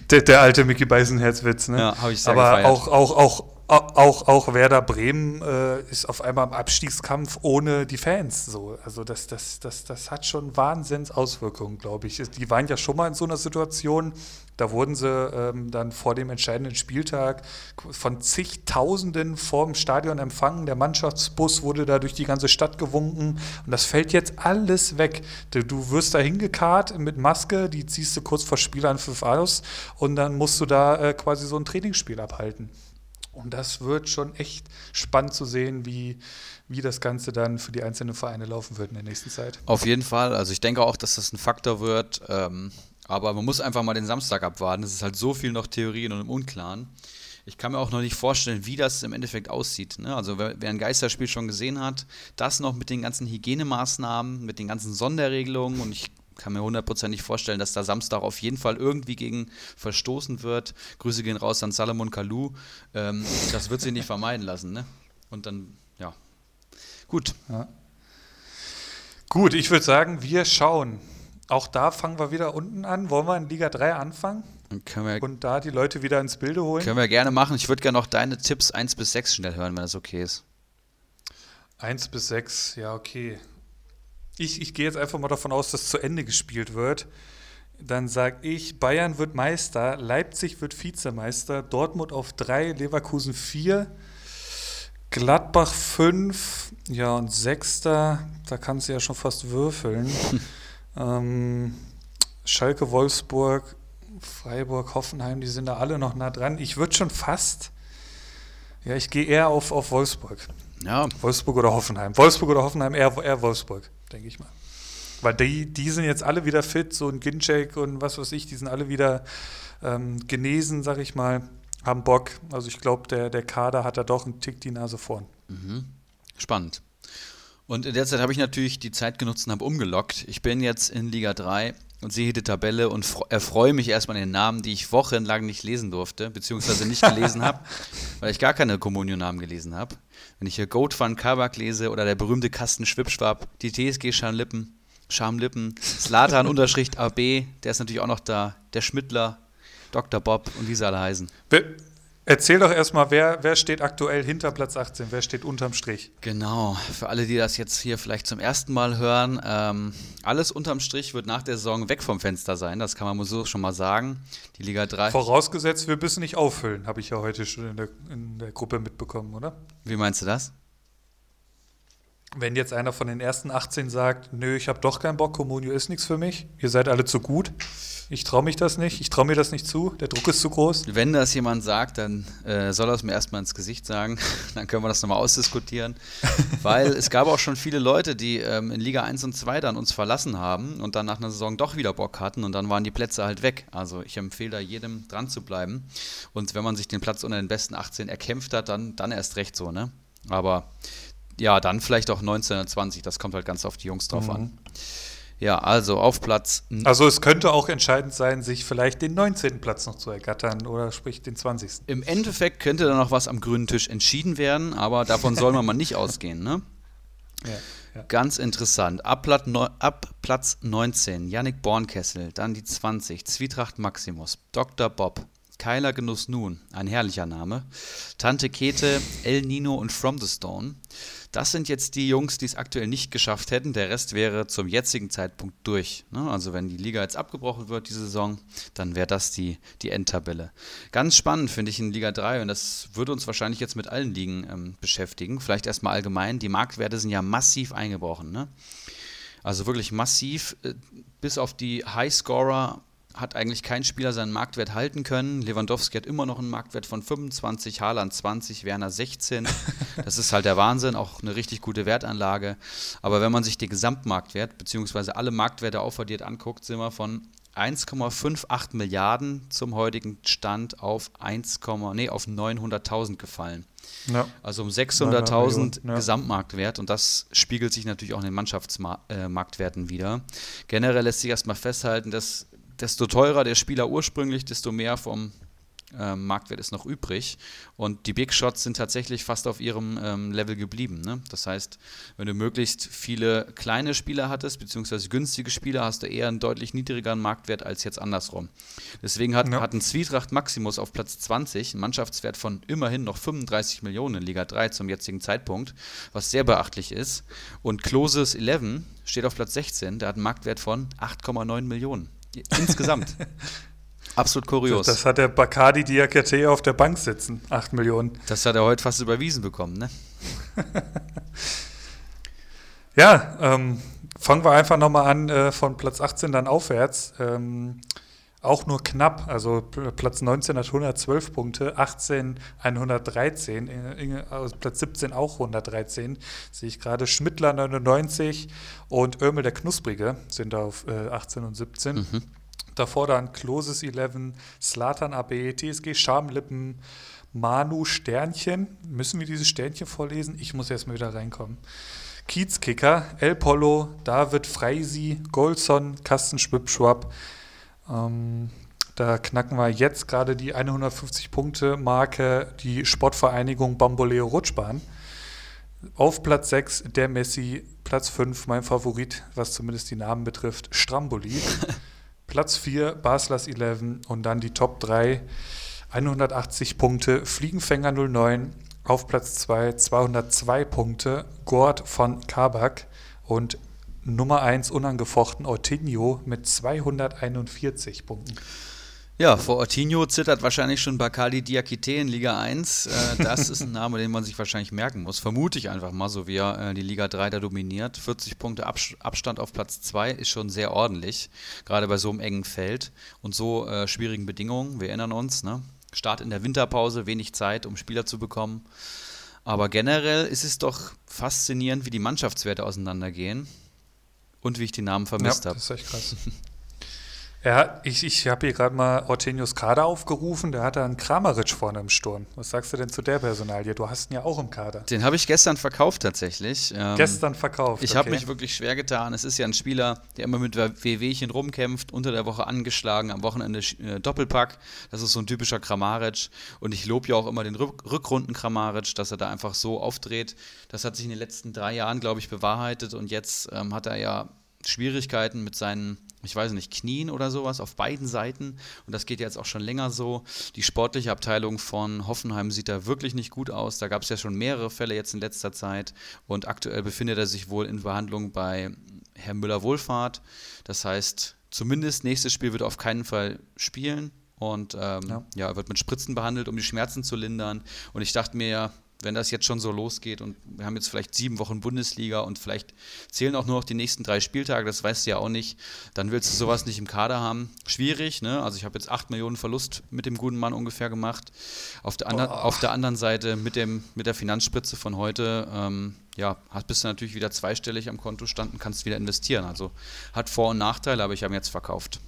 Der, der alte Mickey Beisenherz-Witz, ne? Ja, habe ich sehr Aber gefeiert. auch, auch, auch, auch, auch Werder Bremen äh, ist auf einmal im Abstiegskampf ohne die Fans. So. Also das, das, das, das hat schon Wahnsinnsauswirkungen, glaube ich. Die waren ja schon mal in so einer Situation, da wurden sie ähm, dann vor dem entscheidenden Spieltag von zigtausenden vorm Stadion empfangen. Der Mannschaftsbus wurde da durch die ganze Stadt gewunken. Und das fällt jetzt alles weg. Du, du wirst da hingekarrt mit Maske, die ziehst du kurz vor Spielanpfiff aus und dann musst du da äh, quasi so ein Trainingsspiel abhalten. Und das wird schon echt spannend zu sehen, wie, wie das Ganze dann für die einzelnen Vereine laufen wird in der nächsten Zeit. Auf jeden Fall. Also ich denke auch, dass das ein Faktor wird. Ähm, aber man muss einfach mal den Samstag abwarten. Es ist halt so viel noch Theorien und im Unklaren. Ich kann mir auch noch nicht vorstellen, wie das im Endeffekt aussieht. Ne? Also wer, wer, ein Geisterspiel schon gesehen hat, das noch mit den ganzen Hygienemaßnahmen, mit den ganzen Sonderregelungen und ich kann mir hundertprozentig vorstellen, dass da Samstag auf jeden Fall irgendwie gegen verstoßen wird. Grüße gehen raus an Salomon Kalou. Ähm, das wird sie nicht vermeiden lassen. Ne? Und dann, ja. Gut. Ja. Gut, ich würde sagen, wir schauen auch da fangen wir wieder unten an. Wollen wir in Liga 3 anfangen? Wir, und da die Leute wieder ins Bilde holen? Können wir gerne machen. Ich würde gerne noch deine Tipps 1 bis 6 schnell hören, wenn das okay ist. 1 bis 6, ja, okay. Ich, ich gehe jetzt einfach mal davon aus, dass zu Ende gespielt wird. Dann sage ich, Bayern wird Meister, Leipzig wird Vizemeister, Dortmund auf 3, Leverkusen 4, Gladbach 5, ja und Sechster, da kannst du ja schon fast würfeln. (laughs) Ähm, Schalke, Wolfsburg, Freiburg, Hoffenheim, die sind da alle noch nah dran. Ich würde schon fast, ja, ich gehe eher auf, auf Wolfsburg. Ja. Wolfsburg oder Hoffenheim. Wolfsburg oder Hoffenheim, eher, eher Wolfsburg, denke ich mal. Weil die, die sind jetzt alle wieder fit, so ein Ginczek und was weiß ich, die sind alle wieder ähm, genesen, sag ich mal, haben Bock. Also ich glaube, der, der Kader hat da doch einen Tick die Nase vorn. Mhm. Spannend. Und in der Zeit habe ich natürlich die Zeit genutzt und habe umgelockt. Ich bin jetzt in Liga 3 und sehe die Tabelle und erfreue mich erstmal an den Namen, die ich wochenlang nicht lesen durfte, beziehungsweise nicht gelesen (laughs) habe, weil ich gar keine Kommunionnamen gelesen habe. Wenn ich hier Goat van Kabak lese oder der berühmte Kasten Schwipschwab, die TSG Schamlippen, Schamlippen, Slatan (laughs) Unterschrift AB, der ist natürlich auch noch da, der Schmittler, Dr. Bob und wie sie alle heißen. Erzähl doch erstmal, wer, wer steht aktuell hinter Platz 18, wer steht unterm Strich? Genau, für alle, die das jetzt hier vielleicht zum ersten Mal hören, ähm, alles unterm Strich wird nach der Saison weg vom Fenster sein, das kann man so schon mal sagen. Die Liga 3. Vorausgesetzt, wir müssen nicht auffüllen, habe ich ja heute schon in der, in der Gruppe mitbekommen, oder? Wie meinst du das? Wenn jetzt einer von den ersten 18 sagt, nö, ich habe doch keinen Bock, Comunio ist nichts für mich, ihr seid alle zu gut, ich traue mich das nicht, ich traue mir das nicht zu, der Druck ist zu groß. Wenn das jemand sagt, dann äh, soll er es mir erstmal ins Gesicht sagen, (laughs) dann können wir das nochmal ausdiskutieren, (laughs) weil es gab auch schon viele Leute, die ähm, in Liga 1 und 2 dann uns verlassen haben und dann nach einer Saison doch wieder Bock hatten und dann waren die Plätze halt weg. Also ich empfehle da jedem dran zu bleiben. Und wenn man sich den Platz unter den besten 18 erkämpft hat, dann, dann erst recht so, ne? Aber ja, dann vielleicht auch 1920. Das kommt halt ganz auf die Jungs drauf mhm. an. Ja, also auf Platz. Also es könnte auch entscheidend sein, sich vielleicht den 19. Platz noch zu ergattern oder sprich den 20. Im Endeffekt könnte da noch was am grünen Tisch entschieden werden, aber davon soll man mal nicht (laughs) ausgehen, ne? Ja, ja. Ganz interessant. Ab, Platz, ab Platz 19, Yannick Bornkessel, dann die 20, Zwietracht Maximus, Dr. Bob, Keiler Genuss Nun, ein herrlicher Name, Tante Kete, El Nino und From the Stone. Das sind jetzt die Jungs, die es aktuell nicht geschafft hätten. Der Rest wäre zum jetzigen Zeitpunkt durch. Ne? Also wenn die Liga jetzt abgebrochen wird, diese Saison, dann wäre das die, die Endtabelle. Ganz spannend finde ich in Liga 3 und das würde uns wahrscheinlich jetzt mit allen Ligen ähm, beschäftigen. Vielleicht erstmal allgemein. Die Marktwerte sind ja massiv eingebrochen. Ne? Also wirklich massiv. Äh, bis auf die Highscorer hat eigentlich kein Spieler seinen Marktwert halten können. Lewandowski hat immer noch einen Marktwert von 25, Haaland 20, Werner 16. (laughs) Das ist halt der Wahnsinn, auch eine richtig gute Wertanlage. Aber wenn man sich den Gesamtmarktwert bzw. alle Marktwerte aufaddiert anguckt, sind wir von 1,58 Milliarden zum heutigen Stand auf 1, nee, auf 900.000 gefallen. Ja. Also um 600.000 ja. Gesamtmarktwert und das spiegelt sich natürlich auch in den Mannschaftsmarktwerten äh, wieder. Generell lässt sich erstmal festhalten, dass desto teurer der Spieler ursprünglich, desto mehr vom ähm, Marktwert ist noch übrig. Und die Big Shots sind tatsächlich fast auf ihrem ähm, Level geblieben. Ne? Das heißt, wenn du möglichst viele kleine Spieler hattest, beziehungsweise günstige Spieler, hast du eher einen deutlich niedrigeren Marktwert als jetzt andersrum. Deswegen hat, ja. hat ein Zwietracht Maximus auf Platz 20 einen Mannschaftswert von immerhin noch 35 Millionen in Liga 3 zum jetzigen Zeitpunkt, was sehr beachtlich ist. Und Closes 11 steht auf Platz 16, der hat einen Marktwert von 8,9 Millionen. Insgesamt. (laughs) Absolut kurios. Das, das, hat der Bacardi Diakate auf der Bank sitzen. 8 Millionen. Das hat er heute fast überwiesen bekommen, ne? (laughs) ja, ähm, fangen wir einfach nochmal an äh, von Platz 18 dann aufwärts. Ähm, auch nur knapp, also Platz 19 hat 112 Punkte, 18 113, äh, also Platz 17 auch 113, sehe ich gerade. Schmittler 99 und Örmel der Knusprige sind auf äh, 18 und 17. Mhm. Davor dann Kloses 11, Slatan AB, TSG Schamlippen, Manu Sternchen. Müssen wir dieses Sternchen vorlesen? Ich muss erstmal wieder reinkommen. Kiezkicker, El Polo, David Freisi, Golson, Kasten Schwab, ähm, da knacken wir jetzt gerade die 150-Punkte-Marke, die Sportvereinigung Bamboleo Rutschbahn. Auf Platz 6 der Messi, Platz 5 mein Favorit, was zumindest die Namen betrifft, Stramboli. (laughs) Platz 4 Baslers 11 und dann die Top 3 180 Punkte Fliegenfänger 09. Auf Platz 2 202 Punkte Gord von Kabak und Nummer 1 unangefochten Ortinho mit 241 Punkten. Ja, vor Ortinho zittert wahrscheinlich schon Bakali Diakite in Liga 1. Äh, das ist ein Name, den man sich wahrscheinlich merken muss. Vermute ich einfach mal, so wie er äh, die Liga 3 da dominiert. 40 Punkte Abstand auf Platz 2 ist schon sehr ordentlich, gerade bei so einem engen Feld und so äh, schwierigen Bedingungen. Wir erinnern uns, ne? Start in der Winterpause, wenig Zeit, um Spieler zu bekommen. Aber generell ist es doch faszinierend, wie die Mannschaftswerte auseinandergehen. Und wie ich die Namen vermisst ja, habe. Das ist echt krass. (laughs) Ja, ich, ich habe hier gerade mal Ortenius Kader aufgerufen, der hat da einen Kramaric vorne im Sturm. Was sagst du denn zu der Personalie? Du hast ihn ja auch im Kader. Den habe ich gestern verkauft tatsächlich. Ähm, gestern verkauft. Ich okay. habe mich wirklich schwer getan. Es ist ja ein Spieler, der immer mit WWchen rumkämpft, unter der Woche angeschlagen, am Wochenende äh, Doppelpack. Das ist so ein typischer Kramaric. Und ich lobe ja auch immer den Rück Rückrunden Kramaric, dass er da einfach so aufdreht. Das hat sich in den letzten drei Jahren, glaube ich, bewahrheitet. Und jetzt ähm, hat er ja Schwierigkeiten mit seinen ich weiß nicht, Knien oder sowas auf beiden Seiten. Und das geht jetzt auch schon länger so. Die sportliche Abteilung von Hoffenheim sieht da wirklich nicht gut aus. Da gab es ja schon mehrere Fälle jetzt in letzter Zeit. Und aktuell befindet er sich wohl in Behandlung bei Herrn Müller-Wohlfahrt. Das heißt, zumindest nächstes Spiel wird er auf keinen Fall spielen. Und ähm, ja. ja, wird mit Spritzen behandelt, um die Schmerzen zu lindern. Und ich dachte mir ja, wenn das jetzt schon so losgeht und wir haben jetzt vielleicht sieben Wochen Bundesliga und vielleicht zählen auch nur noch die nächsten drei Spieltage, das weißt du ja auch nicht, dann willst du sowas nicht im Kader haben. Schwierig, ne? Also ich habe jetzt acht Millionen Verlust mit dem guten Mann ungefähr gemacht. Auf der, andre, auf der anderen Seite mit, dem, mit der Finanzspritze von heute, ähm, ja, hast, bist du natürlich wieder zweistellig am Konto standen, kannst wieder investieren. Also hat Vor- und Nachteile, aber ich habe ihn jetzt verkauft.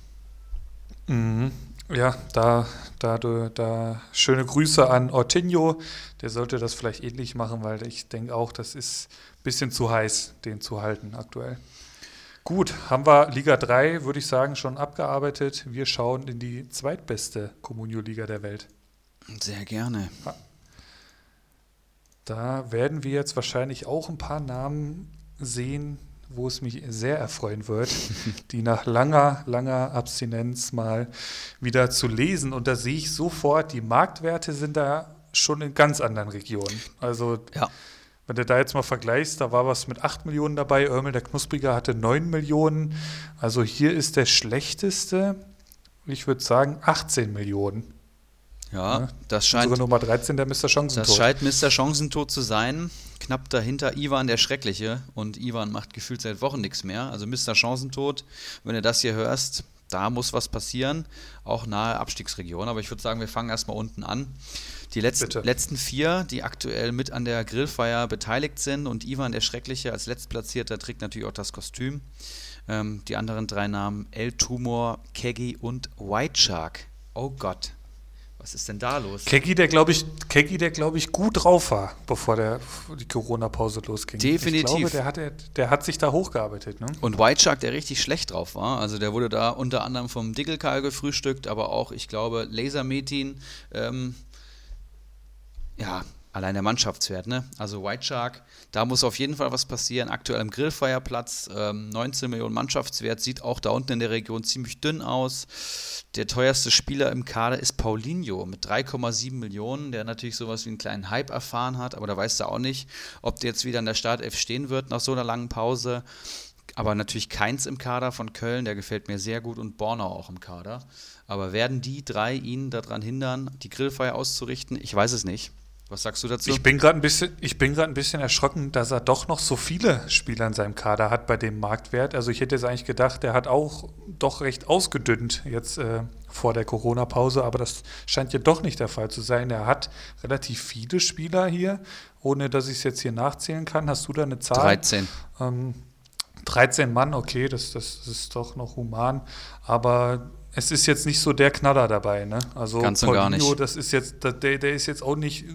Mhm. Ja, da, da, da schöne Grüße an Ortinho. Der sollte das vielleicht ähnlich machen, weil ich denke auch, das ist ein bisschen zu heiß, den zu halten aktuell. Gut, haben wir Liga 3, würde ich sagen, schon abgearbeitet. Wir schauen in die zweitbeste Comunio-Liga der Welt. Sehr gerne. Da werden wir jetzt wahrscheinlich auch ein paar Namen sehen, wo es mich sehr erfreuen wird, (laughs) die nach langer, langer Abstinenz mal wieder zu lesen. Und da sehe ich sofort, die Marktwerte sind da schon in ganz anderen Regionen. Also ja. wenn du da jetzt mal vergleichst, da war was mit 8 Millionen dabei, Örmel der Knuspriger hatte 9 Millionen. Also hier ist der schlechteste, ich würde sagen, 18 Millionen. Ja, das scheint. Sogar Nummer 13 der Mr. Chancentod. Das scheint Mr. Chancentod zu sein. Knapp dahinter Ivan der Schreckliche. Und Ivan macht gefühlt seit Wochen nichts mehr. Also Mr. Chancentod, wenn du das hier hörst, da muss was passieren. Auch nahe Abstiegsregion. Aber ich würde sagen, wir fangen erstmal unten an. Die letzten, letzten vier, die aktuell mit an der Grillfeier beteiligt sind. Und Ivan der Schreckliche als Letztplatzierter trägt natürlich auch das Kostüm. Ähm, die anderen drei Namen El Tumor, Keggy und White Shark. Oh Gott, was ist denn da los? Keki, der glaube ich, Keki, der glaube ich gut drauf war, bevor der, die Corona-Pause losging. Definitiv. Ich glaube, der hat, der hat sich da hochgearbeitet. Ne? Und White Shark, der richtig schlecht drauf war. Also der wurde da unter anderem vom Dickelkarl gefrühstückt, aber auch, ich glaube, Lasermetin. Ähm, ja, allein der Mannschaftswert, ne? Also White Shark, da muss auf jeden Fall was passieren. Aktuell am Grillfeierplatz, ähm, 19 Millionen Mannschaftswert, sieht auch da unten in der Region ziemlich dünn aus. Der teuerste Spieler im Kader ist Paulinho mit 3,7 Millionen, der natürlich sowas wie einen kleinen Hype erfahren hat, aber da weißt du auch nicht, ob der jetzt wieder in der Startelf stehen wird nach so einer langen Pause. Aber natürlich keins im Kader von Köln, der gefällt mir sehr gut und Bornau auch im Kader. Aber werden die drei ihn daran hindern, die Grillfeier auszurichten? Ich weiß es nicht. Was sagst du dazu? Ich bin gerade ein bisschen, ich bin gerade ein bisschen erschrocken, dass er doch noch so viele Spieler in seinem Kader hat bei dem Marktwert. Also ich hätte jetzt eigentlich gedacht, der hat auch doch recht ausgedünnt jetzt äh, vor der Corona-Pause, aber das scheint ja doch nicht der Fall zu sein. Er hat relativ viele Spieler hier, ohne dass ich es jetzt hier nachzählen kann. Hast du da eine Zahl? 13. Ähm, 13 Mann, okay, das, das ist doch noch human, aber es ist jetzt nicht so der Knaller dabei, ne? Also Ganz Paulinho, gar nicht. das ist jetzt, der, der ist jetzt auch nicht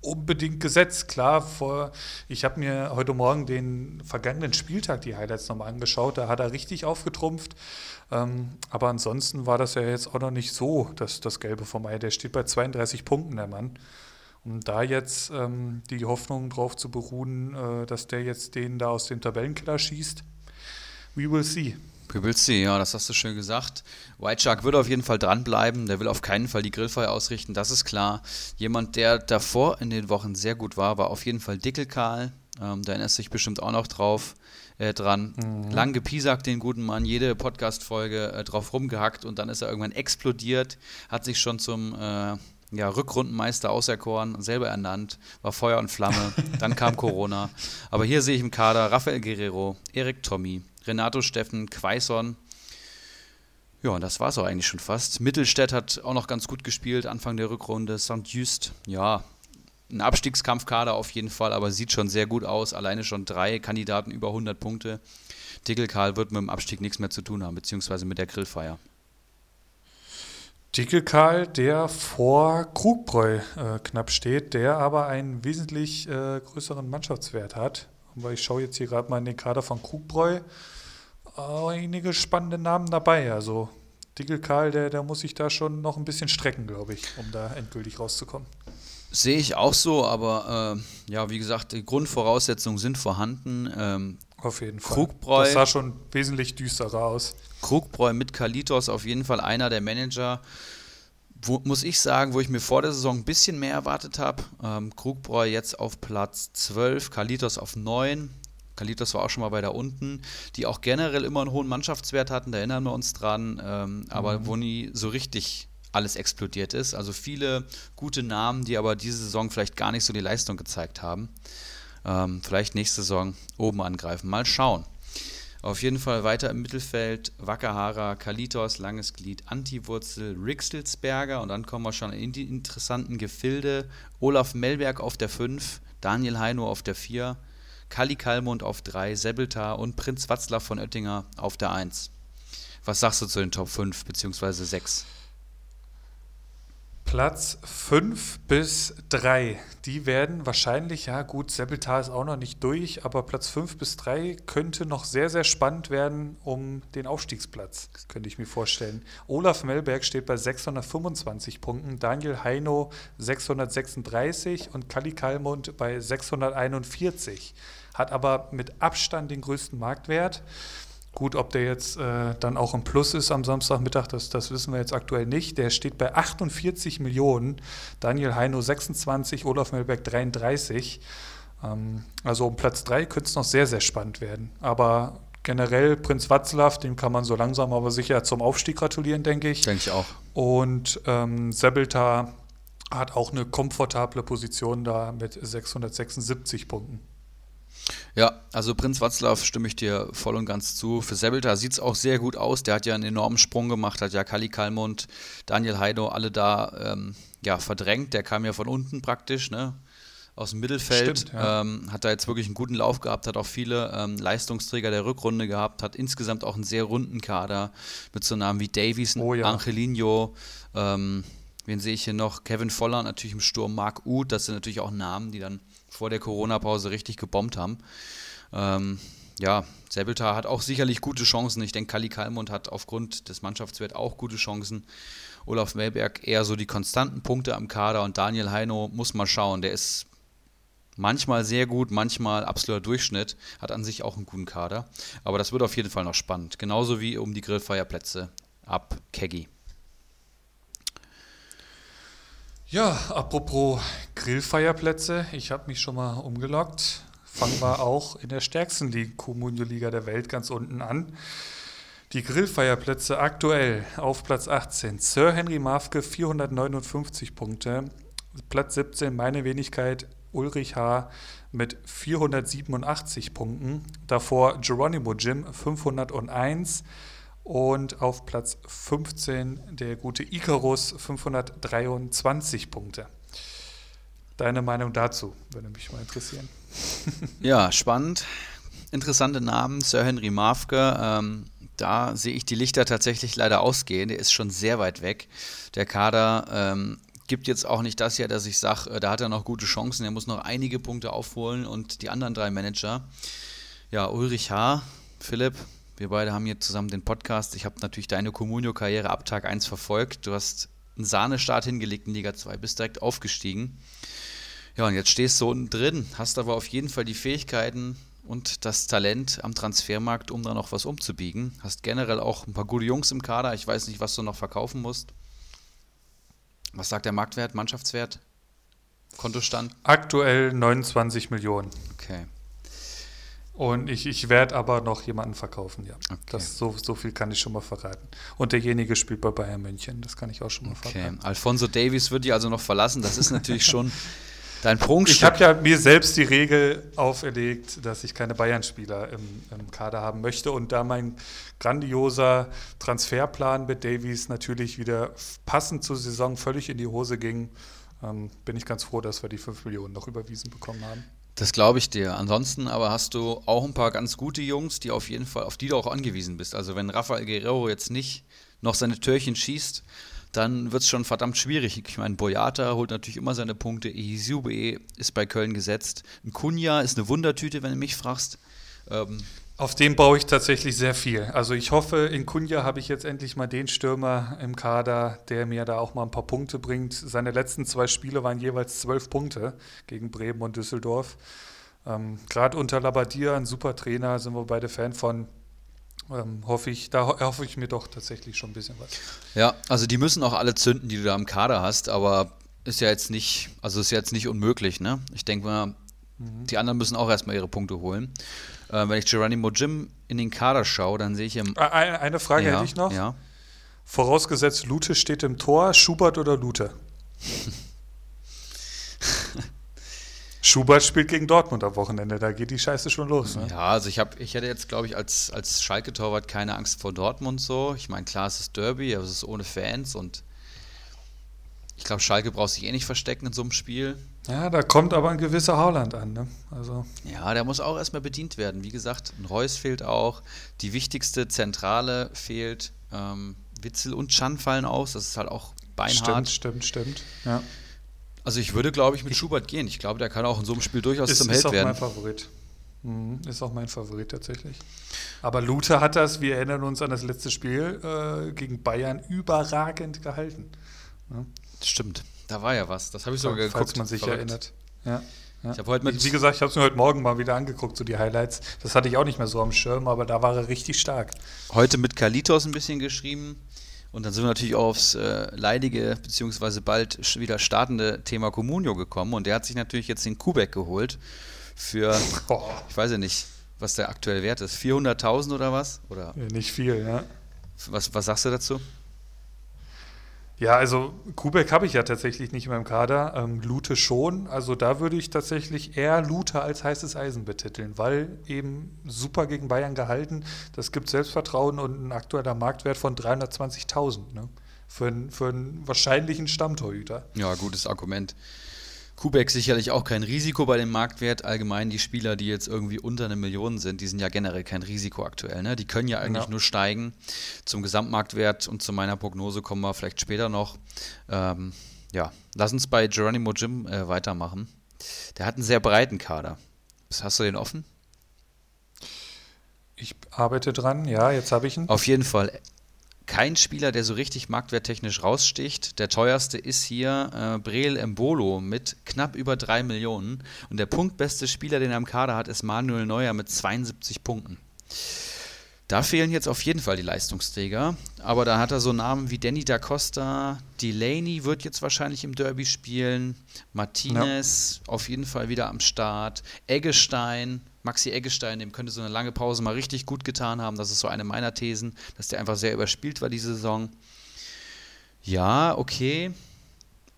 unbedingt gesetzt. Klar, vor, ich habe mir heute Morgen den vergangenen Spieltag die Highlights nochmal angeschaut, da hat er richtig aufgetrumpft. Ähm, aber ansonsten war das ja jetzt auch noch nicht so, das, das Gelbe vom Ei. Der steht bei 32 Punkten, der Mann. Und da jetzt ähm, die Hoffnung drauf zu beruhen, äh, dass der jetzt den da aus dem Tabellenkeller schießt, we will see. See, ja, das hast du schön gesagt. White Shark wird auf jeden Fall dranbleiben. Der will auf keinen Fall die Grillfeuer ausrichten, das ist klar. Jemand, der davor in den Wochen sehr gut war, war auf jeden Fall Dickelkarl. Ähm, da erinnerst du dich bestimmt auch noch drauf äh, dran. Mhm. Lang gepiesackt, den guten Mann, jede Podcast-Folge äh, drauf rumgehackt und dann ist er irgendwann explodiert, hat sich schon zum äh, ja, Rückrundenmeister auserkoren, selber ernannt, war Feuer und Flamme. (laughs) Dann kam Corona. Aber hier sehe ich im Kader Rafael Guerrero, Erik Tommy, Renato Steffen, Quaison. Ja, und das war es auch eigentlich schon fast. Mittelstädt hat auch noch ganz gut gespielt, Anfang der Rückrunde. St. Just, ja, ein Abstiegskampfkader auf jeden Fall, aber sieht schon sehr gut aus. Alleine schon drei Kandidaten über 100 Punkte. Dickelkarl wird mit dem Abstieg nichts mehr zu tun haben, beziehungsweise mit der Grillfeier. Dickelkarl, der vor Krugbräu äh, knapp steht, der aber einen wesentlich äh, größeren Mannschaftswert hat. Aber ich schaue jetzt hier gerade mal in den Kader von Krugbräu. Einige spannende Namen dabei. Also Dickelkarl, der, der muss sich da schon noch ein bisschen strecken, glaube ich, um da endgültig rauszukommen. Sehe ich auch so, aber äh, ja, wie gesagt, die Grundvoraussetzungen sind vorhanden. Ähm, Auf jeden Fall. Krugbräu, das sah schon wesentlich düsterer aus. Krugbräu mit Kalitos auf jeden Fall einer der Manager, wo, muss ich sagen, wo ich mir vor der Saison ein bisschen mehr erwartet habe. Ähm, Krugbräu jetzt auf Platz 12, Kalitos auf 9. Kalitos war auch schon mal bei da unten, die auch generell immer einen hohen Mannschaftswert hatten, da erinnern wir uns dran, ähm, aber mhm. wo nie so richtig alles explodiert ist. Also viele gute Namen, die aber diese Saison vielleicht gar nicht so die Leistung gezeigt haben. Ähm, vielleicht nächste Saison oben angreifen. Mal schauen. Auf jeden Fall weiter im Mittelfeld Wakahara, Kalitos, Langes Glied, Antiwurzel, Rixelsberger und dann kommen wir schon in die interessanten Gefilde. Olaf Melberg auf der 5, Daniel Heino auf der 4, Kali Kalmund auf 3, Sebeltar und Prinz Watzlaw von Oettinger auf der 1. Was sagst du zu den Top 5 bzw. 6? Platz 5 bis 3, die werden wahrscheinlich, ja gut, Sebeltar ist auch noch nicht durch, aber Platz 5 bis 3 könnte noch sehr, sehr spannend werden um den Aufstiegsplatz, könnte ich mir vorstellen. Olaf Melberg steht bei 625 Punkten, Daniel Heino 636 und Kali Kalmund bei 641, hat aber mit Abstand den größten Marktwert. Gut, ob der jetzt äh, dann auch im Plus ist am Samstagmittag, das, das wissen wir jetzt aktuell nicht. Der steht bei 48 Millionen, Daniel Heino 26, Olaf Melberg 33. Ähm, also um Platz 3 könnte es noch sehr, sehr spannend werden. Aber generell Prinz Watzlaw, dem kann man so langsam aber sicher zum Aufstieg gratulieren, denke ich. Denke ich auch. Und ähm, Sebelta hat auch eine komfortable Position da mit 676 Punkten. Ja, also Prinz Watzlaw stimme ich dir voll und ganz zu. Für Sebelta sieht es auch sehr gut aus. Der hat ja einen enormen Sprung gemacht, hat ja Kali Kalmund, Daniel Heido alle da ähm, ja, verdrängt. Der kam ja von unten praktisch, ne? aus dem Mittelfeld. Stimmt, ja. ähm, hat da jetzt wirklich einen guten Lauf gehabt, hat auch viele ähm, Leistungsträger der Rückrunde gehabt, hat insgesamt auch einen sehr runden Kader mit so Namen wie Davies, oh, ja. Angelino, ähm, wen sehe ich hier noch? Kevin Voller natürlich im Sturm, Marc Uth, das sind natürlich auch Namen, die dann vor der Corona-Pause richtig gebombt haben. Ähm, ja, Sebeltar hat auch sicherlich gute Chancen. Ich denke, Kali Kalmund hat aufgrund des Mannschaftswerts auch gute Chancen. Olaf Melberg eher so die konstanten Punkte am Kader und Daniel Heino muss mal schauen. Der ist manchmal sehr gut, manchmal absoluter Durchschnitt, hat an sich auch einen guten Kader. Aber das wird auf jeden Fall noch spannend. Genauso wie um die Grillfeierplätze ab Keggy. Ja, apropos Grillfeierplätze, ich habe mich schon mal umgeloggt. Fangen wir auch in der stärksten Kommunio-Liga der Welt ganz unten an. Die Grillfeierplätze aktuell auf Platz 18. Sir Henry Mafke 459 Punkte. Platz 17 meine Wenigkeit Ulrich H. mit 487 Punkten. Davor Geronimo Jim 501. Und auf Platz 15 der gute Icarus, 523 Punkte. Deine Meinung dazu würde mich mal interessieren. (laughs) ja, spannend. Interessante Namen, Sir Henry Mafke. Ähm, da sehe ich die Lichter tatsächlich leider ausgehen. Der ist schon sehr weit weg. Der Kader ähm, gibt jetzt auch nicht das her, dass ich sage, äh, da hat er noch gute Chancen. Er muss noch einige Punkte aufholen und die anderen drei Manager. Ja, Ulrich H., Philipp, wir beide haben hier zusammen den Podcast. Ich habe natürlich deine Comunio-Karriere ab Tag 1 verfolgt. Du hast einen Sahnestart hingelegt in Liga 2, bist direkt aufgestiegen. Ja, und jetzt stehst du unten drin, hast aber auf jeden Fall die Fähigkeiten und das Talent am Transfermarkt, um da noch was umzubiegen. Hast generell auch ein paar gute Jungs im Kader. Ich weiß nicht, was du noch verkaufen musst. Was sagt der Marktwert, Mannschaftswert, Kontostand? Aktuell 29 Millionen. Okay. Und ich, ich werde aber noch jemanden verkaufen, ja. Okay. Das, so, so viel kann ich schon mal verraten. Und derjenige spielt bei Bayern München, das kann ich auch schon mal okay. verraten. Alfonso Davies wird die also noch verlassen, das ist natürlich schon (laughs) dein Prunkstück. Ich habe ja mir selbst die Regel auferlegt, dass ich keine Bayern-Spieler im, im, Kader haben möchte. Und da mein grandioser Transferplan mit Davies natürlich wieder passend zur Saison völlig in die Hose ging, ähm, bin ich ganz froh, dass wir die 5 Millionen noch überwiesen bekommen haben. Das glaube ich dir. Ansonsten aber hast du auch ein paar ganz gute Jungs, die auf jeden Fall, auf die du auch angewiesen bist. Also wenn Rafael Guerrero jetzt nicht noch seine Türchen schießt, dann wird es schon verdammt schwierig. Ich meine, Boyata holt natürlich immer seine Punkte. Isube ist bei Köln gesetzt. Ein Kunja ist eine Wundertüte, wenn du mich fragst. Ähm, auf den baue ich tatsächlich sehr viel. Also ich hoffe, in Kunja habe ich jetzt endlich mal den Stürmer im Kader, der mir da auch mal ein paar Punkte bringt. Seine letzten zwei Spiele waren jeweils zwölf Punkte gegen Bremen und Düsseldorf. Ähm, Gerade unter Labadier, ein super Trainer, sind wir beide Fan von. ähm, hoffe ich, da hoffe ich mir doch tatsächlich schon ein bisschen was. Ja, also die müssen auch alle zünden, die du da im Kader hast, aber ist ja jetzt nicht, also ist jetzt nicht unmöglich, ne? Ich denke mal, mhm. die anderen müssen auch erstmal ihre Punkte holen. Äh, wenn ich Geronimo Jim in den Kader schaue, dann sehe ich im. Eine, eine Frage ja, hätte ich noch. Ja. Vorausgesetzt, Lute steht im Tor, Schubert oder Lute? (laughs) Schubert spielt gegen Dortmund am Wochenende, da geht die Scheiße schon los. Ne? Ja, also ich, hab, ich hätte jetzt, glaube ich, als, als Schalke-Torwart keine Angst vor Dortmund so. Ich meine, klar, es ist Derby, aber es ist ohne Fans und ich glaube, Schalke braucht sich eh nicht verstecken in so einem Spiel. Ja, da kommt aber ein gewisser Haaland an. Ne? Also. Ja, der muss auch erstmal bedient werden. Wie gesagt, ein Reus fehlt auch, die wichtigste Zentrale fehlt, ähm, Witzel und Chan fallen aus, das ist halt auch beinhart. Stimmt, stimmt, stimmt. Ja. Also ich würde, glaube ich, mit Schubert gehen. Ich glaube, der kann auch in so einem Spiel durchaus ist, zum Held werden. Ist auch mein Favorit. Mhm, ist auch mein Favorit tatsächlich. Aber Luther hat das, wir erinnern uns an das letzte Spiel äh, gegen Bayern, überragend gehalten. Ja. Stimmt, da war ja was. Das habe ich sogar geguckt. Falls man sich Verrückt. erinnert. Ja. Ja. Ich habe heute mit Wie gesagt, ich habe es mir heute Morgen mal wieder angeguckt, so die Highlights. Das hatte ich auch nicht mehr so am Schirm, aber da war er richtig stark. Heute mit Kalitos ein bisschen geschrieben. Und dann sind wir natürlich auch aufs äh, leidige, beziehungsweise bald wieder startende Thema Comunio gekommen. Und der hat sich natürlich jetzt den Kubek geholt für, (laughs) oh. ich weiß ja nicht, was der aktuell wert ist. 400.000 oder was? Oder? Nicht viel, ja. Was, was sagst du dazu? Ja, also Kubek habe ich ja tatsächlich nicht in meinem Kader. Ähm, Lute schon. Also da würde ich tatsächlich eher Lute als heißes Eisen betiteln, weil eben super gegen Bayern gehalten. Das gibt Selbstvertrauen und ein aktueller Marktwert von 320.000 ne? für, für einen wahrscheinlichen Stammtorhüter. Ja, gutes Argument. Kubek sicherlich auch kein Risiko bei dem Marktwert. Allgemein die Spieler, die jetzt irgendwie unter eine Million sind, die sind ja generell kein Risiko aktuell. Ne? Die können ja eigentlich ja. nur steigen. Zum Gesamtmarktwert und zu meiner Prognose kommen wir vielleicht später noch. Ähm, ja, lass uns bei Geronimo Jim äh, weitermachen. Der hat einen sehr breiten Kader. Hast du den offen? Ich arbeite dran, ja, jetzt habe ich ihn. Auf jeden Fall kein Spieler, der so richtig marktwerttechnisch raussticht. Der teuerste ist hier äh, Breel Embolo mit knapp über 3 Millionen. Und der punktbeste Spieler, den er im Kader hat, ist Manuel Neuer mit 72 Punkten. Da fehlen jetzt auf jeden Fall die Leistungsträger. Aber da hat er so Namen wie Danny da Costa, Delaney wird jetzt wahrscheinlich im Derby spielen, Martinez ja. auf jeden Fall wieder am Start, Eggestein, Maxi Eggestein, dem könnte so eine lange Pause mal richtig gut getan haben. Das ist so eine meiner Thesen, dass der einfach sehr überspielt war diese Saison. Ja, okay.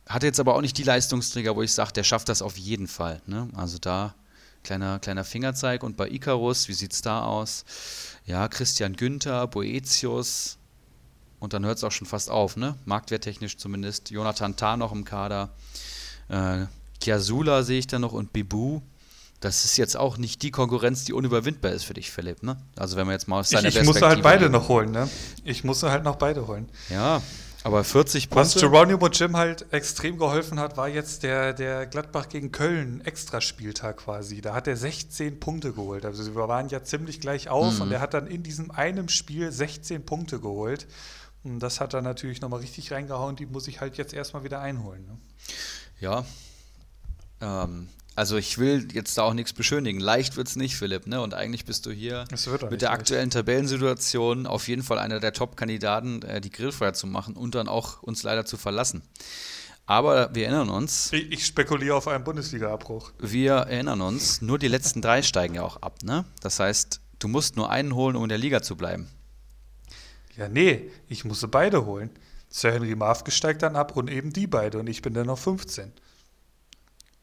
Hatte jetzt aber auch nicht die Leistungsträger, wo ich sage, der schafft das auf jeden Fall. Ne? Also da kleiner, kleiner Fingerzeig. Und bei Icarus, wie sieht es da aus? Ja, Christian Günther, Boetius. Und dann hört es auch schon fast auf, ne? Marktwerttechnisch zumindest. Jonathan Tah noch im Kader. Äh, Kiasula sehe ich da noch und Bibu das ist jetzt auch nicht die Konkurrenz, die unüberwindbar ist für dich, Philipp. Ne? Also wenn man jetzt mal aus seiner Ich, ich musste halt beide noch holen, ne? Ich musste halt noch beide holen. Ja, aber 40 Punkte. Was Geronimo Jim halt extrem geholfen hat, war jetzt der, der Gladbach gegen Köln Extraspieltag quasi. Da hat er 16 Punkte geholt. Also wir waren ja ziemlich gleich auf mhm. und er hat dann in diesem einen Spiel 16 Punkte geholt. Und das hat er natürlich nochmal richtig reingehauen. Die muss ich halt jetzt erstmal wieder einholen. Ne? Ja. Ähm, also ich will jetzt da auch nichts beschönigen. Leicht wird es nicht, Philipp. Ne? Und eigentlich bist du hier mit der aktuellen Tabellensituation auf jeden Fall einer der Top-Kandidaten, äh, die Grillfeuer zu machen und dann auch uns leider zu verlassen. Aber wir erinnern uns. Ich, ich spekuliere auf einen Bundesliga-Abbruch. Wir erinnern uns, nur die letzten drei steigen ja auch ab. Ne? Das heißt, du musst nur einen holen, um in der Liga zu bleiben. Ja, nee, ich musste beide holen. Sir Henry Marv steigt dann ab und eben die beide und ich bin dann noch 15.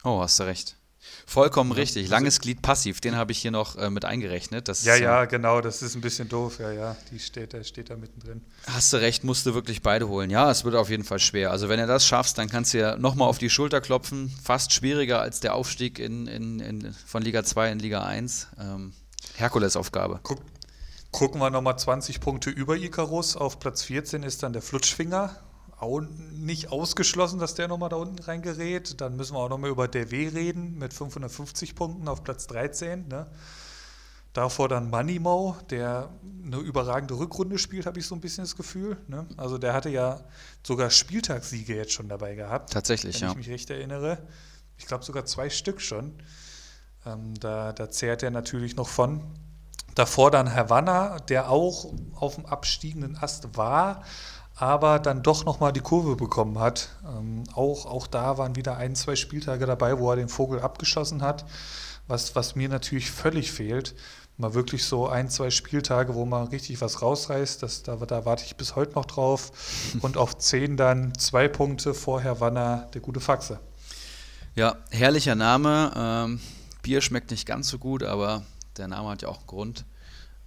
Oh, hast du recht. Vollkommen richtig. Langes Glied passiv, den habe ich hier noch äh, mit eingerechnet. Das ja, ja, genau, das ist ein bisschen doof. Ja, ja, die steht, der steht da mittendrin. Hast du recht, musst du wirklich beide holen. Ja, es wird auf jeden Fall schwer. Also, wenn du das schaffst, dann kannst du ja nochmal auf die Schulter klopfen. Fast schwieriger als der Aufstieg in, in, in, von Liga 2 in Liga 1. Ähm, Herkulesaufgabe. Guck, gucken wir nochmal 20 Punkte über Icarus. Auf Platz 14 ist dann der Flutschfinger auch nicht ausgeschlossen, dass der nochmal da unten reingerät. Dann müssen wir auch nochmal über DW reden mit 550 Punkten auf Platz 13. Ne? Davor dann Moneymo, der eine überragende Rückrunde spielt, habe ich so ein bisschen das Gefühl. Ne? Also der hatte ja sogar Spieltagssiege jetzt schon dabei gehabt. Tatsächlich, wenn ja. Wenn ich mich recht erinnere. Ich glaube sogar zwei Stück schon. Ähm, da, da zehrt er natürlich noch von. Davor dann Havanna, der auch auf dem abstiegenden Ast war, aber dann doch nochmal die Kurve bekommen hat. Ähm, auch, auch da waren wieder ein, zwei Spieltage dabei, wo er den Vogel abgeschossen hat, was, was mir natürlich völlig fehlt. Mal wirklich so ein, zwei Spieltage, wo man richtig was rausreißt, das, da, da warte ich bis heute noch drauf. (laughs) Und auf zehn dann zwei Punkte vorher Wanner, der gute Faxe. Ja, herrlicher Name. Ähm, Bier schmeckt nicht ganz so gut, aber der Name hat ja auch einen Grund.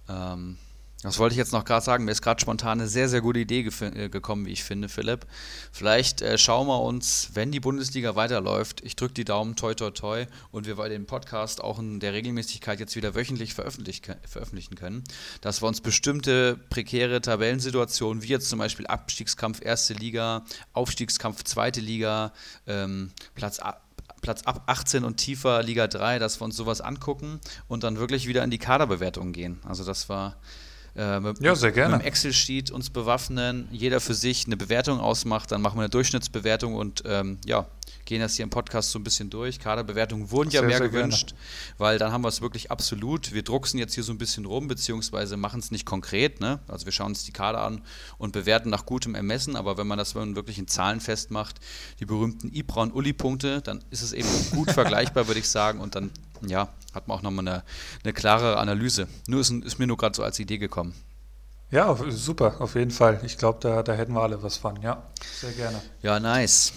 Ähm, das wollte ich jetzt noch gerade sagen. Mir ist gerade spontan eine sehr, sehr gute Idee äh, gekommen, wie ich finde, Philipp. Vielleicht äh, schauen wir uns, wenn die Bundesliga weiterläuft, ich drücke die Daumen, toi, toi, toi, und wir den Podcast auch in der Regelmäßigkeit jetzt wieder wöchentlich veröffentlichen können, dass wir uns bestimmte prekäre Tabellensituationen, wie jetzt zum Beispiel Abstiegskampf erste Liga, Aufstiegskampf zweite Liga, ähm, Platz Platz ab 18 und tiefer Liga 3, dass wir uns sowas angucken und dann wirklich wieder in die Kaderbewertung gehen. Also das war äh, mit, ja, sehr gerne. mit einem Excel-Sheet uns bewaffnen, jeder für sich eine Bewertung ausmacht, dann machen wir eine Durchschnittsbewertung und ähm, ja, gehen das hier im Podcast so ein bisschen durch. Kaderbewertungen wurden sehr, ja mehr gewünscht, gerne. weil dann haben wir es wirklich absolut. Wir drucksen jetzt hier so ein bisschen rum, beziehungsweise machen es nicht konkret. Ne? Also wir schauen uns die Kader an und bewerten nach gutem Ermessen, aber wenn man das wirklich in Zahlen festmacht, die berühmten Ibra- und Uli-Punkte, dann ist es eben gut (laughs) vergleichbar, würde ich sagen, und dann ja, hat man auch nochmal eine, eine klare Analyse. Nur ist, ist mir nur gerade so als Idee gekommen. Ja, super, auf jeden Fall. Ich glaube, da, da hätten wir alle was von. Ja, sehr gerne. Ja, nice.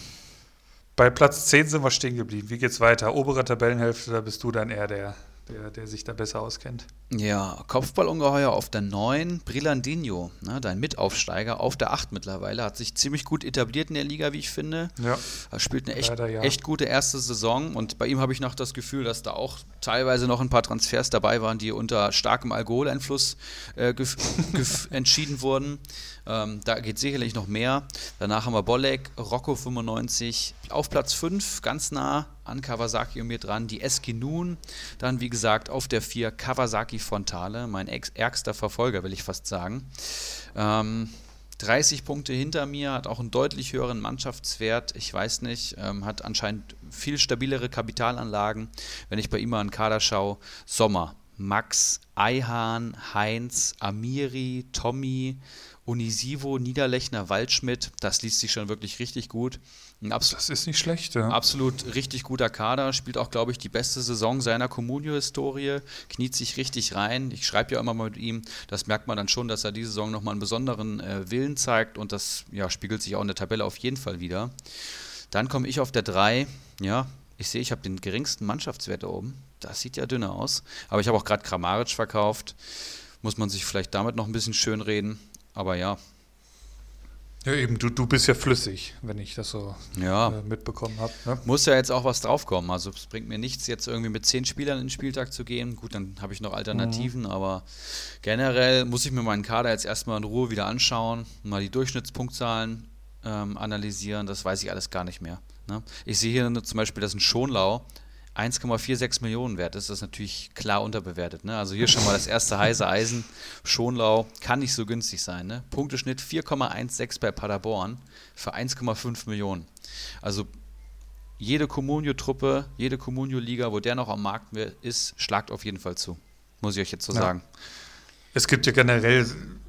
Bei Platz 10 sind wir stehen geblieben. Wie geht's weiter? Obere Tabellenhälfte, da bist du dann eher der, der, der sich da besser auskennt. Ja, Kopfballungeheuer auf der 9, Brilandinho, ne, dein Mitaufsteiger, auf der 8 mittlerweile, hat sich ziemlich gut etabliert in der Liga, wie ich finde. Ja. Er spielt eine echt, Leider, ja. echt gute erste Saison und bei ihm habe ich noch das Gefühl, dass da auch teilweise noch ein paar Transfers dabei waren, die unter starkem Alkoholeinfluss äh, (laughs) entschieden wurden. Ähm, da geht sicherlich noch mehr. Danach haben wir Bolek, Rocco 95, auf Platz 5, ganz nah an Kawasaki und mir dran, die Eski Nun. Dann, wie gesagt, auf der 4 Kawasaki Fontale, mein ärgster Verfolger, will ich fast sagen. Ähm, 30 Punkte hinter mir, hat auch einen deutlich höheren Mannschaftswert. Ich weiß nicht, ähm, hat anscheinend viel stabilere Kapitalanlagen. Wenn ich bei ihm mal an Kader schaue, Sommer, Max, Eihahn, Heinz, Amiri, Tommy Unisivo, Niederlechner, Waldschmidt, das liest sich schon wirklich richtig gut. das ist nicht schlecht, ja. Absolut richtig guter Kader, spielt auch, glaube ich, die beste Saison seiner Comunio-Historie, kniet sich richtig rein. Ich schreibe ja immer mal mit ihm, das merkt man dann schon, dass er diese Saison nochmal einen besonderen äh, Willen zeigt und das ja, spiegelt sich auch in der Tabelle auf jeden Fall wieder. Dann komme ich auf der 3, ja, ich sehe, ich habe den geringsten Mannschaftswert da oben. Das sieht ja dünner aus. Aber ich habe auch gerade Kramaric verkauft. Muss man sich vielleicht damit noch ein bisschen schön reden. Aber ja. Ja, eben, du, du bist ja flüssig, wenn ich das so ja. äh, mitbekommen habe. Ne? Muss ja jetzt auch was draufkommen. Also es bringt mir nichts, jetzt irgendwie mit zehn Spielern in den Spieltag zu gehen. Gut, dann habe ich noch Alternativen, mhm. aber generell muss ich mir meinen Kader jetzt erstmal in Ruhe wieder anschauen, mal die Durchschnittspunktzahlen ähm, analysieren. Das weiß ich alles gar nicht mehr. Ne? Ich sehe hier zum Beispiel, dass ein Schonlau 1,46 Millionen wert ist, das natürlich klar unterbewertet. Ne? Also hier schon mal das erste heiße Eisen. Schonlau kann nicht so günstig sein. Ne? Punkteschnitt 4,16 bei Paderborn für 1,5 Millionen. Also jede Comunio-Truppe, jede Comunio-Liga, wo der noch am Markt ist, schlagt auf jeden Fall zu. Muss ich euch jetzt so ja. sagen. Es gibt ja generell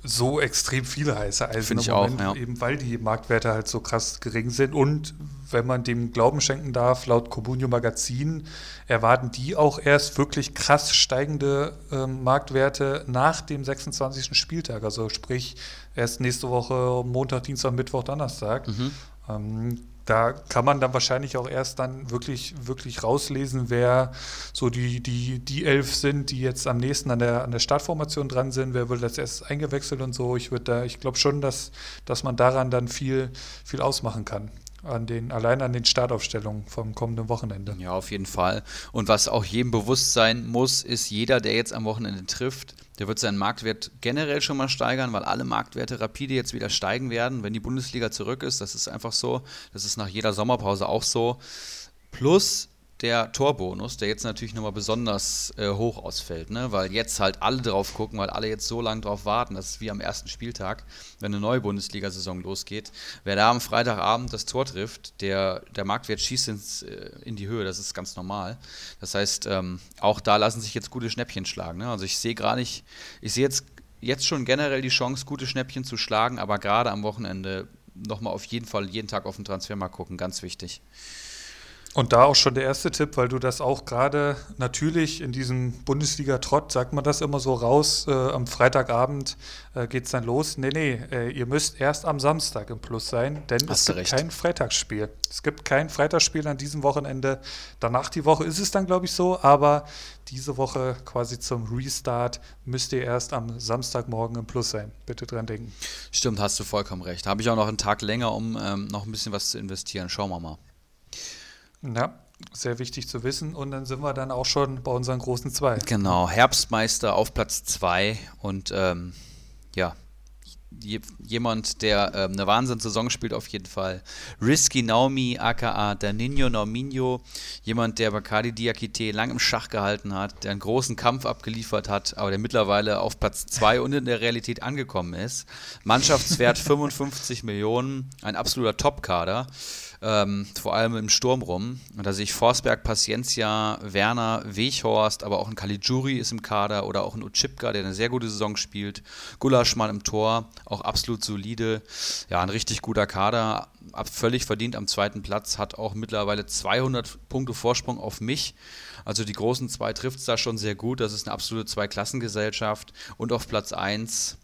so extrem viele heiße Eisen ich Moment, auch, ja. eben weil die Marktwerte halt so krass gering sind und wenn man dem Glauben schenken darf, laut Cobunio Magazin erwarten die auch erst wirklich krass steigende ähm, Marktwerte nach dem 26. Spieltag, also sprich erst nächste Woche Montag, Dienstag, Mittwoch, Donnerstag. Mhm. Ähm, da kann man dann wahrscheinlich auch erst dann wirklich, wirklich rauslesen, wer so die, die, die elf sind, die jetzt am nächsten an der, an der Startformation dran sind, wer wird als erstes eingewechselt und so. Ich würde da, ich glaube schon, dass, dass man daran dann viel, viel ausmachen kann an den, allein an den Startaufstellungen vom kommenden Wochenende. Ja, auf jeden Fall. Und was auch jedem bewusst sein muss, ist, jeder, der jetzt am Wochenende trifft, der wird seinen Marktwert generell schon mal steigern, weil alle Marktwerte rapide jetzt wieder steigen werden, wenn die Bundesliga zurück ist. Das ist einfach so. Das ist nach jeder Sommerpause auch so. Plus, der Torbonus, der jetzt natürlich nochmal besonders äh, hoch ausfällt, ne? weil jetzt halt alle drauf gucken, weil alle jetzt so lange drauf warten. Das ist wie am ersten Spieltag, wenn eine neue Bundesliga-Saison losgeht. Wer da am Freitagabend das Tor trifft, der, der Marktwert schießt ins, äh, in die Höhe, das ist ganz normal. Das heißt, ähm, auch da lassen sich jetzt gute Schnäppchen schlagen. Ne? Also ich sehe gar nicht, ich sehe jetzt, jetzt schon generell die Chance, gute Schnäppchen zu schlagen, aber gerade am Wochenende nochmal auf jeden Fall jeden Tag auf den Transfermarkt gucken, ganz wichtig. Und da auch schon der erste Tipp, weil du das auch gerade natürlich in diesem Bundesliga-Trott, sagt man das immer so raus, äh, am Freitagabend äh, geht es dann los. Nee, nee, äh, ihr müsst erst am Samstag im Plus sein, denn Hast es gibt recht. kein Freitagsspiel. Es gibt kein Freitagsspiel an diesem Wochenende. Danach die Woche ist es dann, glaube ich, so, aber diese Woche quasi zum Restart müsst ihr erst am Samstagmorgen im Plus sein. Bitte dran denken. Stimmt, hast du vollkommen recht. Habe ich auch noch einen Tag länger, um ähm, noch ein bisschen was zu investieren. Schauen wir mal. Ja, sehr wichtig zu wissen. Und dann sind wir dann auch schon bei unseren großen zwei. Genau, Herbstmeister auf Platz zwei und ähm, ja, jemand, der ähm, eine Wahnsinnssaison spielt auf jeden Fall. Risky Naomi, aka Danino Norminho, jemand, der Bacardi Diakite lang im Schach gehalten hat, der einen großen Kampf abgeliefert hat, aber der mittlerweile auf Platz 2 und in der Realität angekommen ist. Mannschaftswert (laughs) 55 Millionen, ein absoluter Top-Kader ähm, vor allem im Sturm rum. Und da sehe ich Forsberg, Paciencia, Werner, Weghorst, aber auch ein Caligiuri ist im Kader oder auch ein Uchipka, der eine sehr gute Saison spielt. Gulaschmann im Tor, auch absolut solide. Ja, ein richtig guter Kader, völlig verdient am zweiten Platz, hat auch mittlerweile 200 Punkte Vorsprung auf mich. Also die großen zwei trifft es da schon sehr gut. Das ist eine absolute Zweiklassengesellschaft. Und auf Platz 1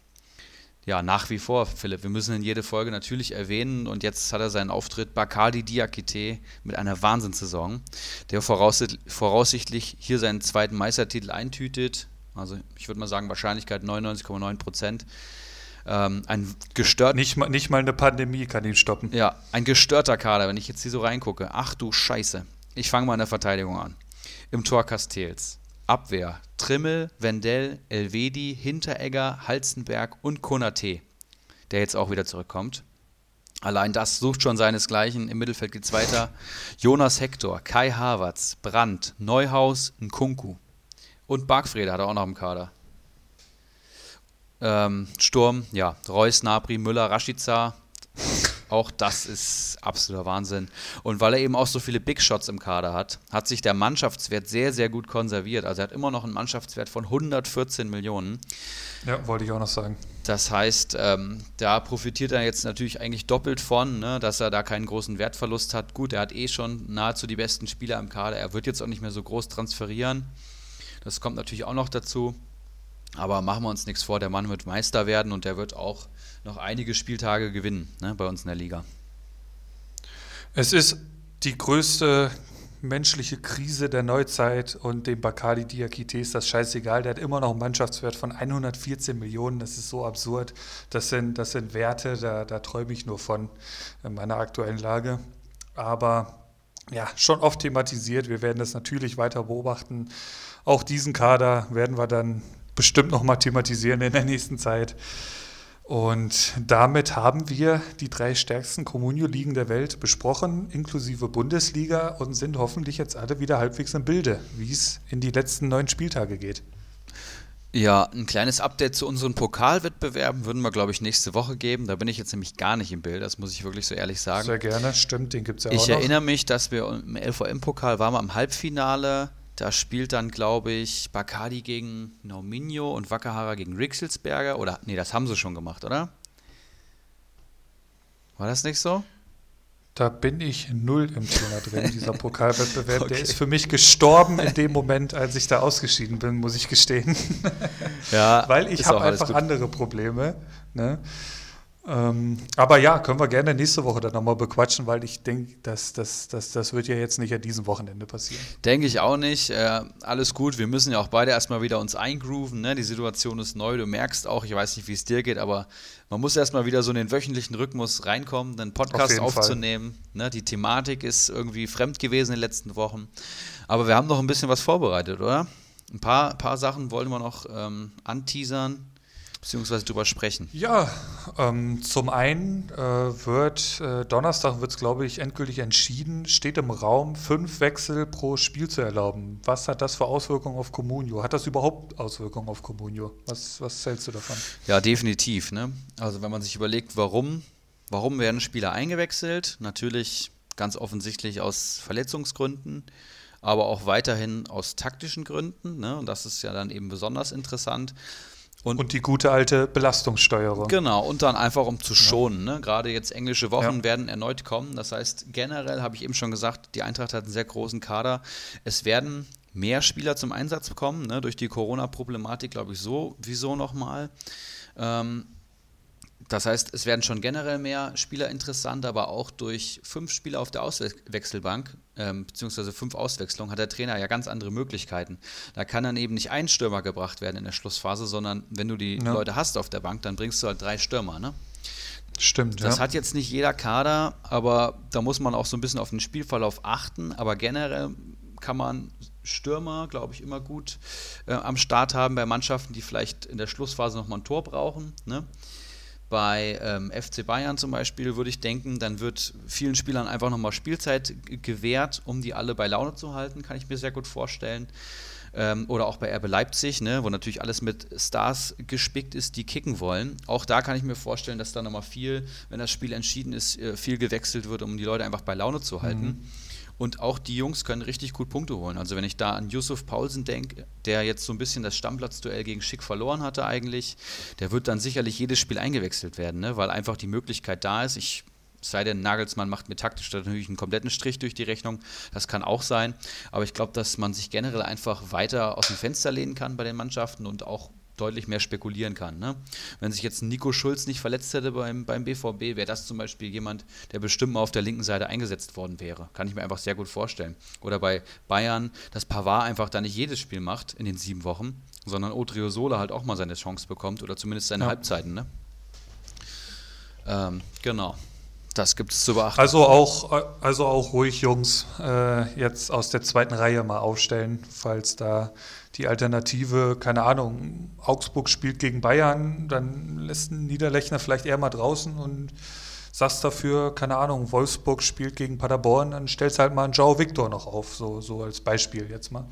ja, nach wie vor, Philipp. Wir müssen in jede Folge natürlich erwähnen und jetzt hat er seinen Auftritt Bacardi Diakite mit einer Wahnsinnssaison, der voraussichtlich hier seinen zweiten Meistertitel eintütet. Also ich würde mal sagen, Wahrscheinlichkeit 99,9 Prozent. Ähm, ein gestört nicht, mal, nicht mal eine Pandemie kann ihn stoppen. Ja, ein gestörter Kader, wenn ich jetzt hier so reingucke. Ach du Scheiße. Ich fange mal in der Verteidigung an. Im Tor Castells. Abwehr: Trimmel, Wendell, Elvedi, Hinteregger, Halzenberg und Konate, der jetzt auch wieder zurückkommt. Allein das sucht schon seinesgleichen. Im Mittelfeld geht es weiter. Jonas Hector, Kai Havertz, Brandt, Neuhaus, Nkunku. Und Bargfrede hat er auch noch im Kader. Ähm, Sturm, ja, Reus, Nabri, Müller, Rashica, auch das ist absoluter Wahnsinn. Und weil er eben auch so viele Big Shots im Kader hat, hat sich der Mannschaftswert sehr, sehr gut konserviert. Also er hat immer noch einen Mannschaftswert von 114 Millionen. Ja, wollte ich auch noch sagen. Das heißt, ähm, da profitiert er jetzt natürlich eigentlich doppelt von, ne, dass er da keinen großen Wertverlust hat. Gut, er hat eh schon nahezu die besten Spieler im Kader. Er wird jetzt auch nicht mehr so groß transferieren. Das kommt natürlich auch noch dazu. Aber machen wir uns nichts vor, der Mann wird Meister werden und der wird auch noch einige Spieltage gewinnen ne, bei uns in der Liga. Es ist die größte menschliche Krise der Neuzeit und dem Bacardi Diakite ist das scheißegal. Der hat immer noch einen Mannschaftswert von 114 Millionen. Das ist so absurd. Das sind, das sind Werte, da, da träume ich nur von in meiner aktuellen Lage. Aber ja, schon oft thematisiert. Wir werden das natürlich weiter beobachten. Auch diesen Kader werden wir dann bestimmt nochmal thematisieren in der nächsten Zeit. Und damit haben wir die drei stärksten Communio-Ligen der Welt besprochen, inklusive Bundesliga, und sind hoffentlich jetzt alle wieder halbwegs im Bilde, wie es in die letzten neun Spieltage geht. Ja, ein kleines Update zu unseren Pokalwettbewerben würden wir, glaube ich, nächste Woche geben. Da bin ich jetzt nämlich gar nicht im Bild, das muss ich wirklich so ehrlich sagen. Sehr gerne, stimmt, den gibt es ja ich auch. Ich erinnere mich, dass wir im LVM-Pokal waren wir im Halbfinale da spielt dann, glaube ich, Bacardi gegen Nauminho und Wakahara gegen Rixelsberger. Oder, nee, das haben sie schon gemacht, oder? War das nicht so? Da bin ich null im Thema drin, dieser (laughs) Pokalwettbewerb. okay. Der ist für mich gestorben in dem Moment, als ich da ausgeschieden bin, muss ich gestehen. Ja, (laughs) Weil ich habe einfach andere Probleme. Ne? Ähm, aber ja, können wir gerne nächste Woche dann nochmal bequatschen, weil ich denke, dass das, das, das wird ja jetzt nicht an diesem Wochenende passieren. Denke ich auch nicht. Äh, alles gut. Wir müssen ja auch beide erstmal wieder uns eingrooven. Ne? Die Situation ist neu. Du merkst auch, ich weiß nicht, wie es dir geht, aber man muss erstmal wieder so in den wöchentlichen Rhythmus reinkommen, einen Podcast Auf aufzunehmen. Ne? Die Thematik ist irgendwie fremd gewesen in den letzten Wochen. Aber wir haben noch ein bisschen was vorbereitet, oder? Ein paar, paar Sachen wollen wir noch ähm, anteasern beziehungsweise drüber sprechen? Ja, ähm, zum einen äh, wird äh, Donnerstag wird es, glaube ich, endgültig entschieden, steht im Raum, fünf Wechsel pro Spiel zu erlauben. Was hat das für Auswirkungen auf Comunio? Hat das überhaupt Auswirkungen auf Comunio? Was, was hältst du davon? Ja, definitiv. Ne? Also wenn man sich überlegt, warum, warum werden Spieler eingewechselt? Natürlich ganz offensichtlich aus Verletzungsgründen aber auch weiterhin aus taktischen Gründen. Ne? Und das ist ja dann eben besonders interessant. Und, und, die gute alte Belastungssteuerung. Genau, und dann einfach um zu schonen. Ne? Gerade jetzt englische Wochen ja. werden erneut kommen. Das heißt, generell habe ich eben schon gesagt, die Eintracht hat einen sehr großen Kader. Es werden mehr Spieler zum Einsatz kommen. Ne? Durch die Corona-Problematik, glaube ich, so wieso nochmal. Ähm, das heißt, es werden schon generell mehr Spieler interessant, aber auch durch fünf Spieler auf der Auswechselbank, ähm, beziehungsweise fünf Auswechslungen, hat der Trainer ja ganz andere Möglichkeiten. Da kann dann eben nicht ein Stürmer gebracht werden in der Schlussphase, sondern wenn du die ja. Leute hast auf der Bank, dann bringst du halt drei Stürmer, ne? Stimmt. Das ja. hat jetzt nicht jeder Kader, aber da muss man auch so ein bisschen auf den Spielverlauf achten. Aber generell kann man Stürmer, glaube ich, immer gut äh, am Start haben bei Mannschaften, die vielleicht in der Schlussphase nochmal ein Tor brauchen. Ne? Bei ähm, FC Bayern zum Beispiel würde ich denken, dann wird vielen Spielern einfach nochmal Spielzeit gewährt, um die alle bei Laune zu halten, kann ich mir sehr gut vorstellen. Ähm, oder auch bei RB Leipzig, ne, wo natürlich alles mit Stars gespickt ist, die kicken wollen. Auch da kann ich mir vorstellen, dass da nochmal viel, wenn das Spiel entschieden ist, äh, viel gewechselt wird, um die Leute einfach bei Laune zu halten. Mhm. Und auch die Jungs können richtig gut Punkte holen. Also wenn ich da an Yusuf Paulsen denke, der jetzt so ein bisschen das Stammplatz-Duell gegen Schick verloren hatte eigentlich, der wird dann sicherlich jedes Spiel eingewechselt werden, ne? weil einfach die Möglichkeit da ist. Ich sei denn, Nagelsmann macht mir taktisch natürlich einen kompletten Strich durch die Rechnung. Das kann auch sein. Aber ich glaube, dass man sich generell einfach weiter aus dem Fenster lehnen kann bei den Mannschaften und auch deutlich mehr spekulieren kann. Ne? Wenn sich jetzt Nico Schulz nicht verletzt hätte beim, beim BVB, wäre das zum Beispiel jemand, der bestimmt mal auf der linken Seite eingesetzt worden wäre. Kann ich mir einfach sehr gut vorstellen. Oder bei Bayern, dass Pavard einfach da nicht jedes Spiel macht in den sieben Wochen, sondern Odriozola halt auch mal seine Chance bekommt oder zumindest seine ja. Halbzeiten. Ne? Ähm, genau. Das gibt es zu beachten. Also auch, also auch ruhig Jungs äh, jetzt aus der zweiten Reihe mal aufstellen, falls da die Alternative, keine Ahnung, Augsburg spielt gegen Bayern, dann lässt ein Niederlechner vielleicht eher mal draußen und sagst dafür, keine Ahnung, Wolfsburg spielt gegen Paderborn, dann stellst halt mal einen Joao Victor noch auf, so, so als Beispiel jetzt mal.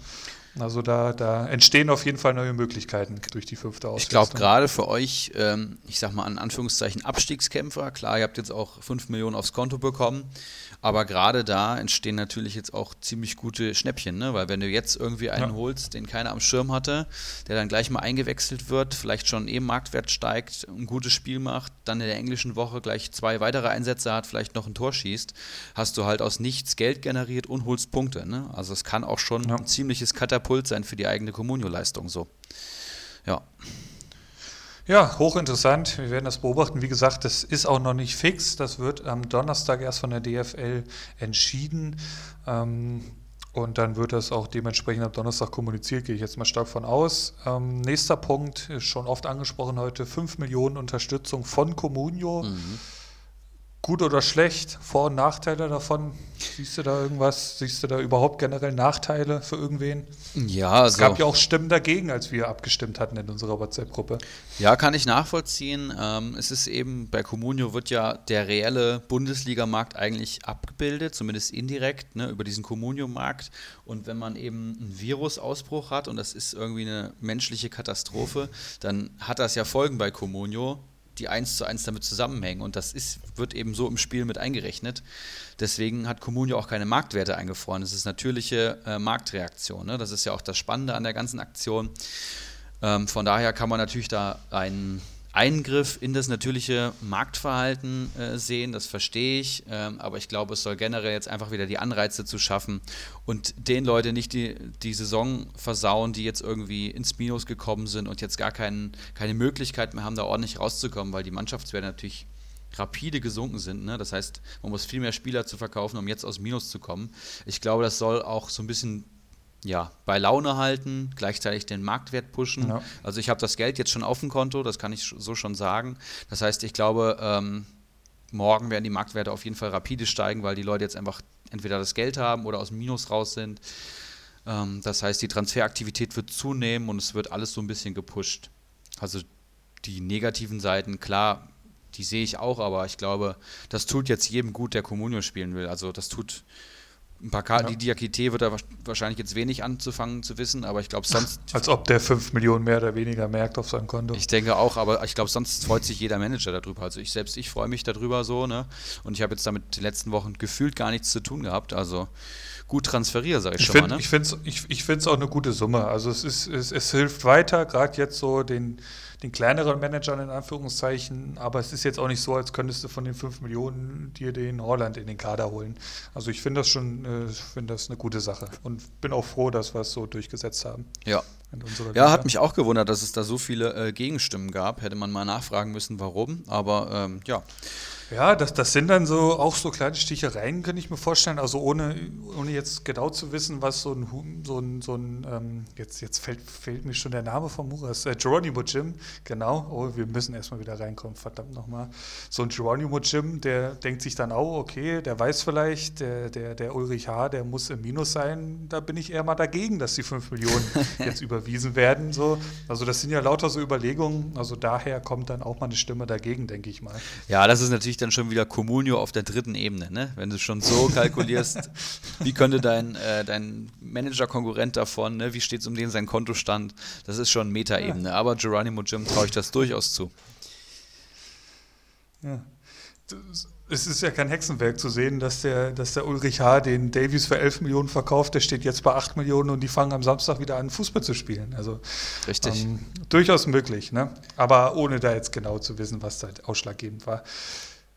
Also da, da entstehen auf jeden Fall neue Möglichkeiten durch die fünfte Ausrüstung. Ich glaube gerade für euch, ähm, ich sag mal in Anführungszeichen Abstiegskämpfer, klar, ihr habt jetzt auch 5 Millionen aufs Konto bekommen, aber gerade da entstehen natürlich jetzt auch ziemlich gute Schnäppchen, ne? weil wenn du jetzt irgendwie einen ja. holst, den keiner am Schirm hatte, der dann gleich mal eingewechselt wird, vielleicht schon eben Marktwert steigt, ein gutes Spiel macht, dann in der englischen Woche gleich zwei weitere Einsätze hat, vielleicht noch ein Tor schießt, hast du halt aus nichts Geld generiert und holst Punkte. Ne? Also es kann auch schon ja. ein ziemliches Katapult sein für die eigene Kommunio-Leistung so. Ja. Ja, hochinteressant. Wir werden das beobachten. Wie gesagt, das ist auch noch nicht fix. Das wird am Donnerstag erst von der DFL entschieden. Ähm, und dann wird das auch dementsprechend am Donnerstag kommuniziert, gehe ich jetzt mal stark von aus. Ähm, nächster Punkt, ist schon oft angesprochen heute, 5 Millionen Unterstützung von Comunio. Mhm. Gut oder schlecht, Vor- und Nachteile davon? Siehst du da irgendwas? Siehst du da überhaupt generell Nachteile für irgendwen? Ja, also. Es gab ja auch Stimmen dagegen, als wir abgestimmt hatten in unserer WhatsApp-Gruppe. Ja, kann ich nachvollziehen. Ähm, es ist eben, bei Comunio wird ja der reelle Bundesligamarkt eigentlich abgebildet, zumindest indirekt, ne, über diesen Comunio-Markt. Und wenn man eben einen Virusausbruch hat und das ist irgendwie eine menschliche Katastrophe, dann hat das ja Folgen bei Comunio die eins zu eins damit zusammenhängen. Und das ist, wird eben so im Spiel mit eingerechnet. Deswegen hat Kommunio auch keine Marktwerte eingefroren. Das ist natürliche äh, Marktreaktion. Ne? Das ist ja auch das Spannende an der ganzen Aktion. Ähm, von daher kann man natürlich da einen Eingriff in das natürliche Marktverhalten äh, sehen, das verstehe ich, ähm, aber ich glaube, es soll generell jetzt einfach wieder die Anreize zu schaffen und den Leuten nicht die, die Saison versauen, die jetzt irgendwie ins Minus gekommen sind und jetzt gar kein, keine Möglichkeit mehr haben, da ordentlich rauszukommen, weil die Mannschaftswerte natürlich rapide gesunken sind. Ne? Das heißt, man muss viel mehr Spieler zu verkaufen, um jetzt aus Minus zu kommen. Ich glaube, das soll auch so ein bisschen ja, bei Laune halten, gleichzeitig den Marktwert pushen. Ja. Also ich habe das Geld jetzt schon auf dem Konto, das kann ich so schon sagen. Das heißt, ich glaube, ähm, morgen werden die Marktwerte auf jeden Fall rapide steigen, weil die Leute jetzt einfach entweder das Geld haben oder aus dem Minus raus sind. Ähm, das heißt, die Transferaktivität wird zunehmen und es wird alles so ein bisschen gepusht. Also die negativen Seiten, klar, die sehe ich auch, aber ich glaube, das tut jetzt jedem gut, der Comunio spielen will. Also das tut ein paar Karten, ja. die Diakite wird er wahrscheinlich jetzt wenig anzufangen zu wissen, aber ich glaube sonst. (laughs) Als ob der 5 Millionen mehr oder weniger merkt auf seinem Konto. Ich denke auch, aber ich glaube, sonst freut sich jeder Manager darüber. Also ich selbst, ich freue mich darüber so, ne? Und ich habe jetzt damit die letzten Wochen gefühlt gar nichts zu tun gehabt. Also gut transferiere, sage ich, ich, schon find, mal. Ne? Ich finde es ich, ich auch eine gute Summe. Also es, ist, es, es hilft weiter, gerade jetzt so den den kleineren Managern in Anführungszeichen, aber es ist jetzt auch nicht so, als könntest du von den 5 Millionen dir den Holland in den Kader holen. Also ich finde das schon, äh, finde das eine gute Sache und bin auch froh, dass wir es so durchgesetzt haben. Ja. Ja, hat mich auch gewundert, dass es da so viele äh, Gegenstimmen gab. Hätte man mal nachfragen müssen, warum. Aber ähm, ja. Ja, das, das sind dann so auch so kleine Stichereien, könnte ich mir vorstellen. Also ohne, ohne jetzt genau zu wissen, was so ein, so ein, so ein ähm, jetzt, jetzt fällt, fällt mir schon der Name vom Muras, äh, Geronimo Jim, genau. Oh, wir müssen erstmal wieder reinkommen, verdammt nochmal. So ein Geronimo Jim, der denkt sich dann auch, okay, der weiß vielleicht, der, der, der Ulrich H., der muss im Minus sein. Da bin ich eher mal dagegen, dass die 5 Millionen (laughs) jetzt überwiesen werden. So. Also das sind ja lauter so Überlegungen. Also daher kommt dann auch mal eine Stimme dagegen, denke ich mal. Ja, das ist natürlich dann schon wieder Comunio auf der dritten Ebene, ne? Wenn du schon so kalkulierst, (laughs) wie könnte dein, äh, dein Manager-Konkurrent davon, ne? wie steht es um den sein Kontostand, das ist schon Metaebene. Ja. Aber Geronimo Jim traue ich das durchaus zu. Ja. Es ist ja kein Hexenwerk zu sehen, dass der, dass der Ulrich H. den Davies für 11 Millionen verkauft, der steht jetzt bei 8 Millionen und die fangen am Samstag wieder an, Fußball zu spielen. Also Richtig. Ähm, durchaus möglich, ne? aber ohne da jetzt genau zu wissen, was da ausschlaggebend war.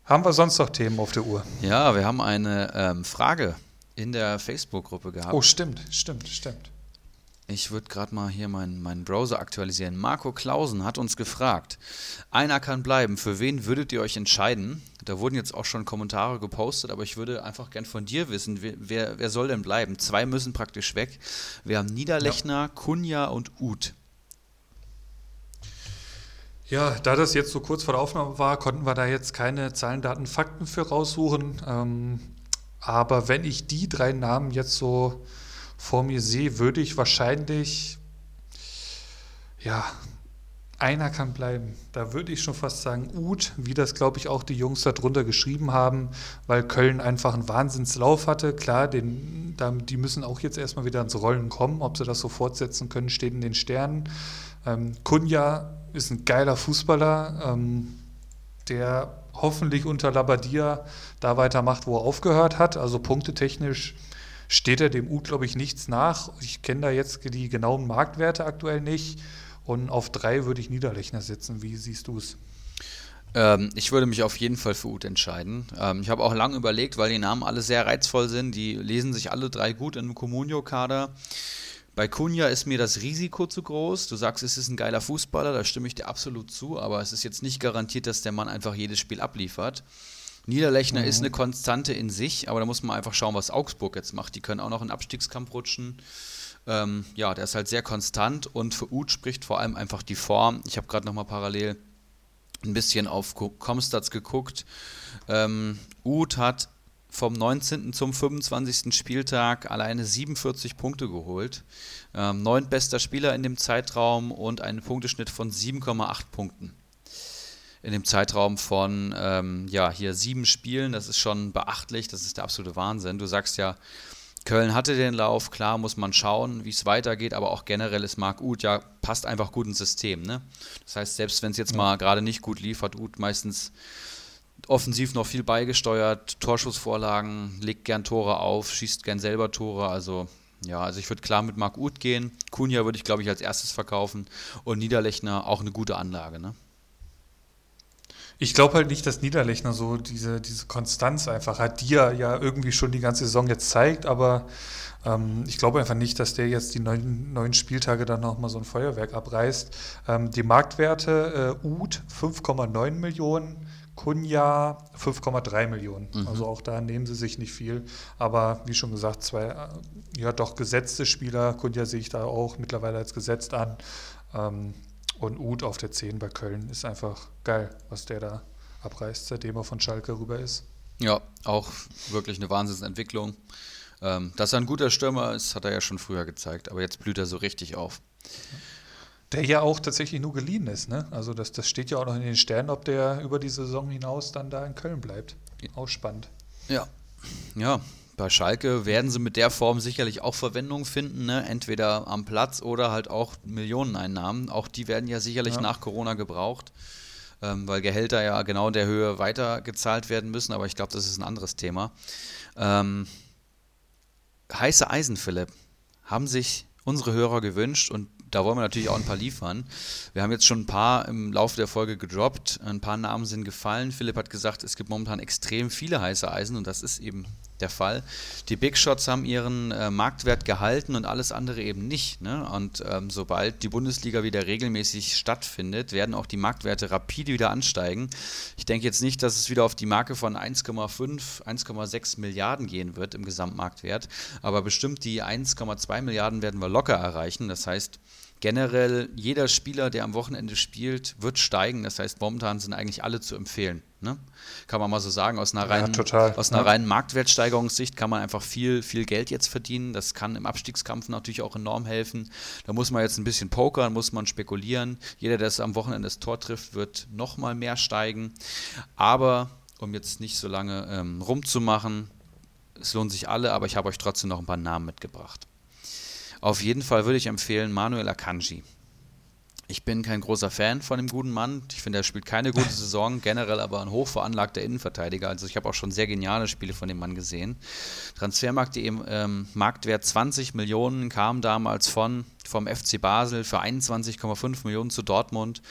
Haben wir sonst noch Themen auf der Uhr? Ja, wir haben eine ähm, Frage in der Facebook-Gruppe gehabt. Oh, stimmt, stimmt, stimmt. Ich würde gerade mal hier meinen, meinen Browser aktualisieren. Marco Klausen hat uns gefragt, einer kann bleiben, für wen würdet ihr euch entscheiden? Da wurden jetzt auch schon Kommentare gepostet, aber ich würde einfach gern von dir wissen, wer, wer soll denn bleiben? Zwei müssen praktisch weg. Wir haben Niederlechner, ja. Kunja und Uth. Ja, da das jetzt so kurz vor der Aufnahme war, konnten wir da jetzt keine Zahlen, Daten, Fakten für raussuchen. Ähm, aber wenn ich die drei Namen jetzt so vor mir sehe, würde ich wahrscheinlich, ja, einer kann bleiben. Da würde ich schon fast sagen, Uth, wie das glaube ich auch die Jungs darunter geschrieben haben, weil Köln einfach einen Wahnsinnslauf hatte. Klar, den, die müssen auch jetzt erstmal wieder ins Rollen kommen. Ob sie das so fortsetzen können, steht in den Sternen. Ähm, Kunja ist ein geiler Fußballer, ähm, der hoffentlich unter Labadia da weitermacht, wo er aufgehört hat. Also punktetechnisch steht er dem U, glaube ich, nichts nach. Ich kenne da jetzt die genauen Marktwerte aktuell nicht. Und auf drei würde ich Niederlechner setzen. Wie siehst du es? Ähm, ich würde mich auf jeden Fall für Ut entscheiden. Ähm, ich habe auch lange überlegt, weil die Namen alle sehr reizvoll sind. Die lesen sich alle drei gut im Comunio-Kader. Bei Kunja ist mir das Risiko zu groß. Du sagst, es ist ein geiler Fußballer, da stimme ich dir absolut zu, aber es ist jetzt nicht garantiert, dass der Mann einfach jedes Spiel abliefert. Niederlechner mhm. ist eine Konstante in sich, aber da muss man einfach schauen, was Augsburg jetzt macht. Die können auch noch in Abstiegskampf rutschen. Ähm, ja, der ist halt sehr konstant und für Uth spricht vor allem einfach die Form. Ich habe gerade nochmal parallel ein bisschen auf Comstats geguckt. Ähm, Uth hat vom 19. zum 25. Spieltag alleine 47 Punkte geholt. Ähm, neuntbester Spieler in dem Zeitraum und einen Punkteschnitt von 7,8 Punkten. In dem Zeitraum von, ähm, ja, hier sieben Spielen, das ist schon beachtlich, das ist der absolute Wahnsinn. Du sagst ja, Köln hatte den Lauf, klar muss man schauen, wie es weitergeht, aber auch generell ist Marc Uth ja, passt einfach gut ins System. Ne? Das heißt, selbst wenn es jetzt mal gerade nicht gut lief, hat Uth meistens offensiv noch viel beigesteuert, Torschussvorlagen, legt gern Tore auf, schießt gern selber Tore. Also ja, also ich würde klar mit Marc Uth gehen. Kunja würde ich, glaube ich, als erstes verkaufen. Und Niederlechner auch eine gute Anlage, ne? Ich glaube halt nicht, dass Niederlechner so diese, diese Konstanz einfach hat, die er ja irgendwie schon die ganze Saison jetzt zeigt, aber ähm, ich glaube einfach nicht, dass der jetzt die neun, neun Spieltage dann nochmal so ein Feuerwerk abreißt. Ähm, die Marktwerte, äh, Uth 5,9 Millionen, Kunja 5,3 Millionen. Mhm. Also auch da nehmen sie sich nicht viel. Aber wie schon gesagt, zwei, äh, ja doch gesetzte Spieler, Kunja sehe ich da auch mittlerweile als gesetzt an. Ähm, und Uth auf der 10 bei Köln ist einfach geil, was der da abreißt, seitdem er von Schalke rüber ist. Ja, auch wirklich eine Wahnsinnsentwicklung. Ähm, dass er ein guter Stürmer ist, hat er ja schon früher gezeigt, aber jetzt blüht er so richtig auf. Der ja auch tatsächlich nur geliehen ist, ne? Also das, das steht ja auch noch in den Sternen, ob der über die Saison hinaus dann da in Köln bleibt. Auch spannend. Ja. Ja, bei Schalke werden sie mit der Form sicherlich auch Verwendung finden, ne? entweder am Platz oder halt auch Millioneneinnahmen. Auch die werden ja sicherlich ja. nach Corona gebraucht, ähm, weil Gehälter ja genau in der Höhe weitergezahlt werden müssen, aber ich glaube, das ist ein anderes Thema. Ähm, heiße Eisen, Philipp, haben sich unsere Hörer gewünscht und da wollen wir natürlich auch ein paar liefern. Wir haben jetzt schon ein paar im Laufe der Folge gedroppt. Ein paar Namen sind gefallen. Philipp hat gesagt, es gibt momentan extrem viele heiße Eisen und das ist eben der Fall. Die Big Shots haben ihren äh, Marktwert gehalten und alles andere eben nicht. Ne? Und ähm, sobald die Bundesliga wieder regelmäßig stattfindet, werden auch die Marktwerte rapide wieder ansteigen. Ich denke jetzt nicht, dass es wieder auf die Marke von 1,5, 1,6 Milliarden gehen wird im Gesamtmarktwert, aber bestimmt die 1,2 Milliarden werden wir locker erreichen. Das heißt, generell jeder Spieler, der am Wochenende spielt, wird steigen. Das heißt, momentan sind eigentlich alle zu empfehlen. Ne? Kann man mal so sagen, aus einer reinen, ja, aus einer ja. reinen Marktwertsteigerungssicht kann man einfach viel, viel Geld jetzt verdienen. Das kann im Abstiegskampf natürlich auch enorm helfen. Da muss man jetzt ein bisschen pokern, muss man spekulieren. Jeder, der es am Wochenende das Tor trifft, wird nochmal mehr steigen. Aber um jetzt nicht so lange ähm, rumzumachen, es lohnt sich alle, aber ich habe euch trotzdem noch ein paar Namen mitgebracht. Auf jeden Fall würde ich empfehlen Manuel Akanji. Ich bin kein großer Fan von dem guten Mann. Ich finde, er spielt keine gute (laughs) Saison, generell aber ein hochveranlagter Innenverteidiger. Also ich habe auch schon sehr geniale Spiele von dem Mann gesehen. Transfermarkt.de ähm, Marktwert 20 Millionen kam damals von vom FC Basel für 21,5 Millionen zu Dortmund.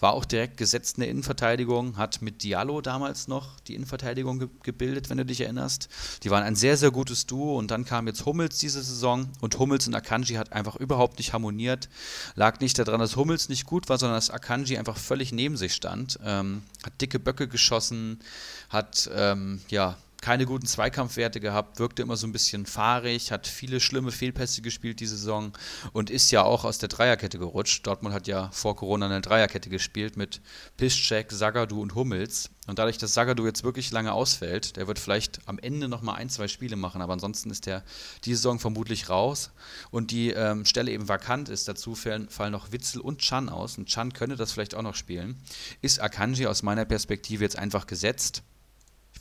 War auch direkt gesetzt in der Innenverteidigung, hat mit Diallo damals noch die Innenverteidigung ge gebildet, wenn du dich erinnerst. Die waren ein sehr, sehr gutes Duo und dann kam jetzt Hummels diese Saison und Hummels und Akanji hat einfach überhaupt nicht harmoniert. Lag nicht daran, dass Hummels nicht gut war, sondern dass Akanji einfach völlig neben sich stand. Ähm, hat dicke Böcke geschossen, hat ähm, ja keine guten Zweikampfwerte gehabt, wirkte immer so ein bisschen fahrig, hat viele schlimme Fehlpässe gespielt diese Saison und ist ja auch aus der Dreierkette gerutscht. Dortmund hat ja vor Corona eine Dreierkette gespielt mit Piszczek, Zagadou und Hummels. Und dadurch, dass Zagadou jetzt wirklich lange ausfällt, der wird vielleicht am Ende nochmal ein, zwei Spiele machen, aber ansonsten ist der diese Saison vermutlich raus. Und die ähm, Stelle eben vakant ist. Dazu fallen, fallen noch Witzel und Chan aus. Und Chan könnte das vielleicht auch noch spielen. Ist Akanji aus meiner Perspektive jetzt einfach gesetzt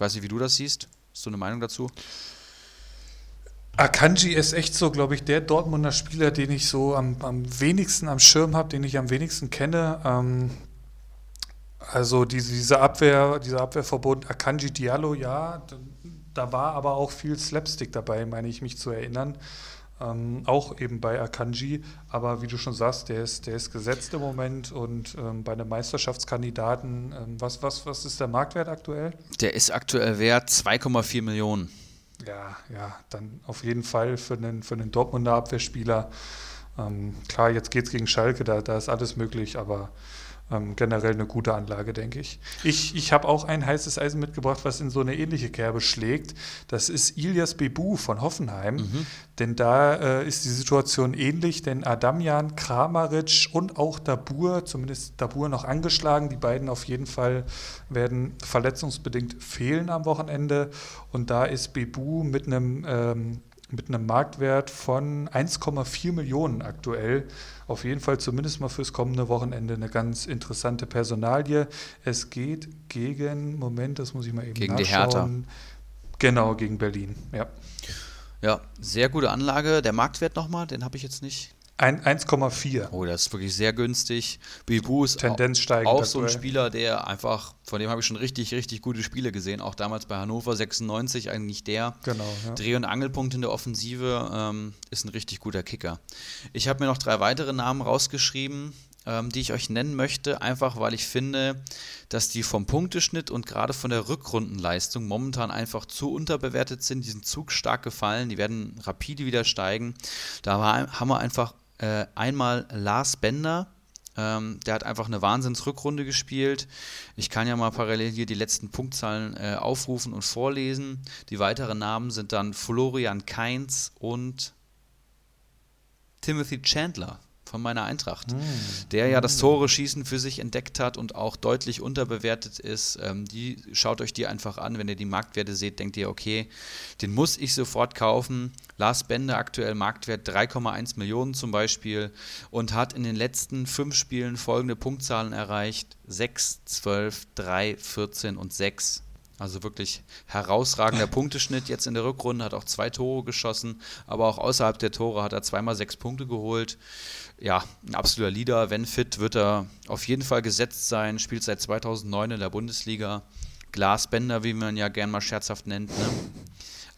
weiß nicht, wie du das siehst. Hast du eine Meinung dazu? Akanji ist echt so, glaube ich, der Dortmunder Spieler, den ich so am, am wenigsten am Schirm habe, den ich am wenigsten kenne. Ähm, also diese, diese Abwehr, dieser Abwehrverbund Akanji Diallo, ja, da, war aber auch viel Slapstick dabei, meine ich mich zu erinnern. Ähm, auch eben bei Akanji, aber wie du schon sagst, der ist, der ist gesetzt im Moment und ähm, bei einem Meisterschaftskandidaten, ähm, was, was, was ist der Marktwert aktuell? Der ist aktuell wert 2,4 Millionen. Ja, ja, dann auf jeden Fall für einen, für einen Dortmunder Abwehrspieler. Ähm, klar, jetzt geht es gegen Schalke, da, da ist alles möglich, aber ähm, generell eine gute Anlage, denke ich. Ich, ich habe auch ein heißes Eisen mitgebracht, was in so eine ähnliche Kerbe schlägt. Das ist Ilias Bebu von Hoffenheim. Mhm. Denn da äh, ist die Situation ähnlich, denn Adamjan, Kramaric und auch Dabur, zumindest Dabur noch angeschlagen, die beiden auf jeden Fall werden verletzungsbedingt fehlen am Wochenende. Und da ist Bebu mit einem ähm, mit einem Marktwert von 1,4 Millionen aktuell. Auf jeden Fall zumindest mal fürs kommende Wochenende eine ganz interessante Personalie. Es geht gegen, Moment, das muss ich mal eben gegen nachschauen. Gegen die Hertha. Genau, gegen Berlin, ja. Ja, sehr gute Anlage. Der Marktwert nochmal, den habe ich jetzt nicht. 1,4. Oh, das ist wirklich sehr günstig. Bibu ist Tendenz auch, auch so ein Spieler, der einfach, von dem habe ich schon richtig, richtig gute Spiele gesehen. Auch damals bei Hannover 96 eigentlich der genau, ja. Dreh- und Angelpunkt in der Offensive ähm, ist ein richtig guter Kicker. Ich habe mir noch drei weitere Namen rausgeschrieben, ähm, die ich euch nennen möchte, einfach weil ich finde, dass die vom Punkteschnitt und gerade von der Rückrundenleistung momentan einfach zu unterbewertet sind. Die sind zu stark gefallen, die werden rapide wieder steigen. Da haben wir einfach äh, einmal Lars Bender, ähm, der hat einfach eine Wahnsinnsrückrunde gespielt. Ich kann ja mal parallel hier die letzten Punktzahlen äh, aufrufen und vorlesen. Die weiteren Namen sind dann Florian Kainz und Timothy Chandler von meiner Eintracht, mm. der ja das Tore-Schießen für sich entdeckt hat und auch deutlich unterbewertet ist. Ähm, die Schaut euch die einfach an. Wenn ihr die Marktwerte seht, denkt ihr, okay, den muss ich sofort kaufen. Lars Bender aktuell Marktwert 3,1 Millionen zum Beispiel und hat in den letzten fünf Spielen folgende Punktzahlen erreicht: 6, 12, 3, 14 und 6. Also wirklich herausragender (laughs) Punkteschnitt jetzt in der Rückrunde, hat auch zwei Tore geschossen, aber auch außerhalb der Tore hat er zweimal sechs Punkte geholt. Ja, ein absoluter Leader. Wenn fit, wird er auf jeden Fall gesetzt sein, spielt seit 2009 in der Bundesliga. Glasbänder, wie man ja gern mal scherzhaft nennt. Ne?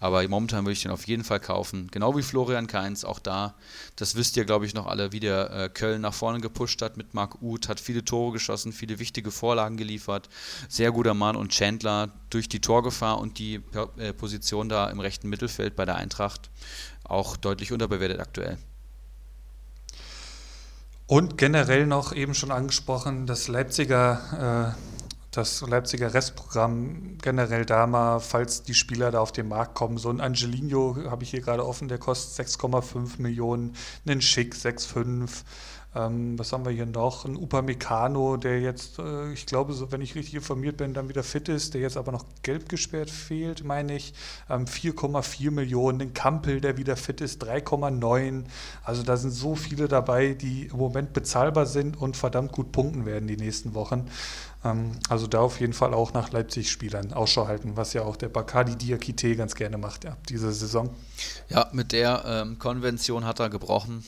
Aber momentan würde ich den auf jeden Fall kaufen. Genau wie Florian Kainz, auch da, das wisst ihr, glaube ich, noch alle, wie der äh, Köln nach vorne gepusht hat mit Marc Uth, hat viele Tore geschossen, viele wichtige Vorlagen geliefert. Sehr guter Mann und Chandler durch die Torgefahr und die äh, Position da im rechten Mittelfeld bei der Eintracht auch deutlich unterbewertet aktuell. Und generell noch eben schon angesprochen, das Leipziger äh, das Leipziger Restprogramm generell da mal, falls die Spieler da auf den Markt kommen. So ein Angelino habe ich hier gerade offen, der kostet 6,5 Millionen, einen Schick 6,5. Ähm, was haben wir hier noch? Ein Upamecano, der jetzt, äh, ich glaube, so, wenn ich richtig informiert bin, dann wieder fit ist, der jetzt aber noch gelb gesperrt fehlt, meine ich. Ähm, 4,4 Millionen. Ein Kampel, der wieder fit ist, 3,9. Also da sind so viele dabei, die im Moment bezahlbar sind und verdammt gut punkten werden die nächsten Wochen. Ähm, also da auf jeden Fall auch nach Leipzig-Spielern Ausschau halten, was ja auch der Bacardi Diakite ganz gerne macht, ja, diese Saison. Ja, mit der ähm, Konvention hat er gebrochen.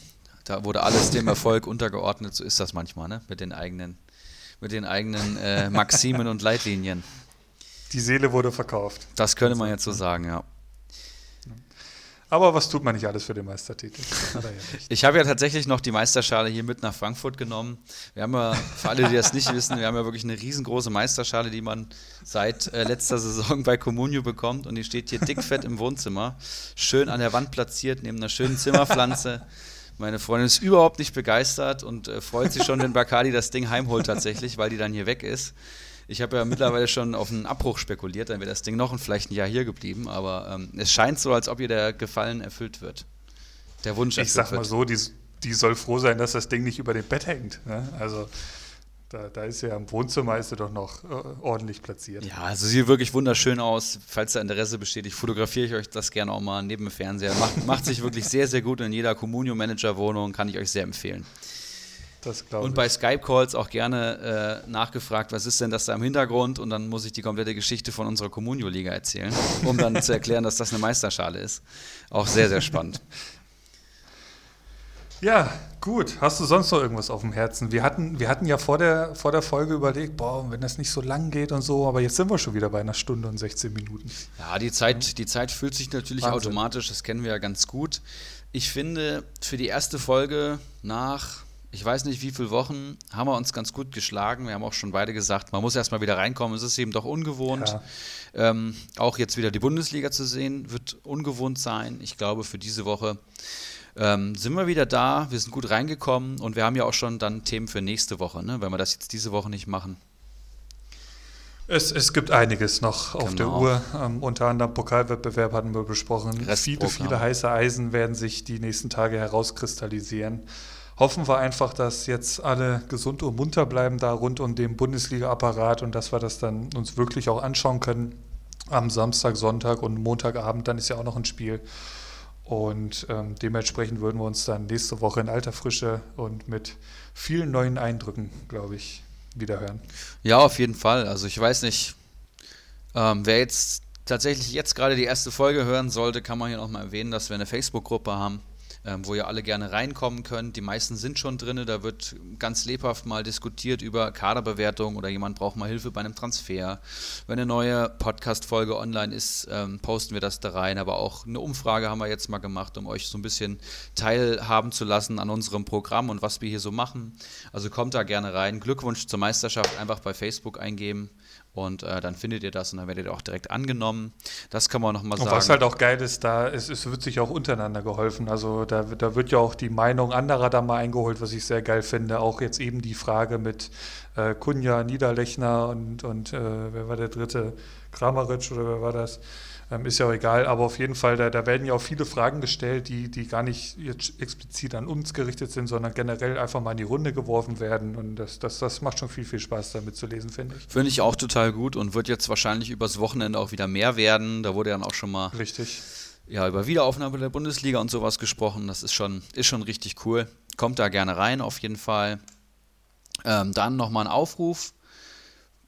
Da wurde alles dem Erfolg untergeordnet, so ist das manchmal, ne? Mit den eigenen, mit den eigenen äh, Maximen und Leitlinien. Die Seele wurde verkauft. Das könnte man jetzt so sagen, ja. Aber was tut man nicht alles für den Meistertitel? (laughs) Ich habe ja tatsächlich noch die Meisterschale hier mit nach Frankfurt genommen. Wir haben ja, für alle, die das nicht wissen, wir haben ja wirklich eine riesengroße Meisterschale, die man seit äh, letzter Saison bei Comunio bekommt. Und die steht hier dickfett im Wohnzimmer. Schön an der Wand platziert, neben einer schönen Zimmerpflanze. Meine Freundin ist überhaupt nicht begeistert und äh, freut sich schon, wenn Bacardi das Ding heimholt tatsächlich, weil die dann hier weg ist. Ich habe ja mittlerweile schon auf einen Abbruch spekuliert, dann wäre das Ding noch ein, vielleicht ein Jahr hier geblieben, aber ähm, es scheint so, als ob ihr der Gefallen erfüllt wird. Der Wunsch Ich sag mal wird. so, die, die soll froh sein, dass das Ding nicht über dem Bett hängt. Ne? Also da, da, ist ja im Wohnzimmer ist sie doch noch äh, ordentlich platziert. Ja, also sieht wirklich wunderschön aus. Falls da Interesse besteht, ich fotografiere ich euch das gerne auch mal neben dem Fernseher. Macht, macht sich wirklich sehr, sehr gut in jeder Communio-Manager-Wohnung, kann ich euch sehr empfehlen. Und bei Skype-Calls auch gerne äh, nachgefragt, was ist denn das da im Hintergrund? Und dann muss ich die komplette Geschichte von unserer Communio-Liga erzählen, um dann zu erklären, dass das eine Meisterschale ist. Auch sehr, sehr spannend. (laughs) Ja, gut. Hast du sonst noch irgendwas auf dem Herzen? Wir hatten, wir hatten ja vor der, vor der Folge überlegt, boah, wenn das nicht so lang geht und so, aber jetzt sind wir schon wieder bei einer Stunde und 16 Minuten. Ja, die Zeit, die Zeit fühlt sich natürlich Wahnsinn. automatisch, das kennen wir ja ganz gut. Ich finde, für die erste Folge nach ich weiß nicht, wie viele Wochen haben wir uns ganz gut geschlagen. Wir haben auch schon beide gesagt, man muss erstmal wieder reinkommen. Es ist eben doch ungewohnt. Ja. Ähm, auch jetzt wieder die Bundesliga zu sehen, wird ungewohnt sein. Ich glaube, für diese Woche ähm, sind wir wieder da. Wir sind gut reingekommen und wir haben ja auch schon dann Themen für nächste Woche, ne? wenn wir das jetzt diese Woche nicht machen. Es, es gibt einiges noch genau. auf der genau. Uhr. Ähm, unter anderem Pokalwettbewerb hatten wir besprochen. Viele, viele heiße Eisen werden sich die nächsten Tage herauskristallisieren hoffen wir einfach, dass jetzt alle gesund und munter bleiben da rund um den Bundesliga-Apparat und dass wir das dann uns wirklich auch anschauen können am Samstag, Sonntag und Montagabend. Dann ist ja auch noch ein Spiel. Und ähm, dementsprechend würden wir uns dann nächste Woche in alter Frische und mit vielen neuen Eindrücken, glaube ich, wieder hören. Ja, auf jeden Fall. Also ich weiß nicht, ähm, wer jetzt tatsächlich jetzt gerade die erste Folge hören sollte, kann man hier nochmal erwähnen, dass wir eine Facebook-Gruppe haben ähm, wo ihr alle gerne reinkommen könnt. Die meisten sind schon drin, da wird ganz lebhaft mal diskutiert über Kaderbewertung oder jemand braucht mal Hilfe bei einem Transfer. Wenn eine neue Podcast-Folge online ist, ähm, posten wir das da rein. Aber auch eine Umfrage haben wir jetzt mal gemacht, um euch so ein bisschen teilhaben zu lassen an unserem Programm und was wir hier so machen. Also kommt da gerne rein. Glückwunsch zur Meisterschaft einfach bei Facebook eingeben Und äh, dann findet ihr das und dann werdet ihr auch direkt angenommen. Das kann man nochmal sagen. Und was halt auch geil ist, da ist, es wird sich auch untereinander geholfen. Also da, da wird ja auch die Meinung anderer da mal eingeholt, was ich sehr geil finde. Auch jetzt eben die Frage mit äh, Kunja, Niederlechner und, und äh, wer war der dritte? Kramaric oder wer war das? Ähm, ist ja auch egal, aber auf jeden Fall, da, da werden ja auch viele Fragen gestellt, die, die gar nicht jetzt explizit an uns gerichtet sind, sondern generell einfach mal in die Runde geworfen werden. Und das, das, das macht schon viel, viel Spaß, damit zu lesen, finde ich. Finde ich auch total gut und wird jetzt wahrscheinlich übers Wochenende auch wieder mehr werden. Da wurde dann auch schon mal. Richtig. Ja, über Wiederaufnahme der Bundesliga und sowas gesprochen. Das ist schon, ist schon richtig cool. Kommt da gerne rein, auf jeden Fall. Ähm, dann nochmal ein Aufruf.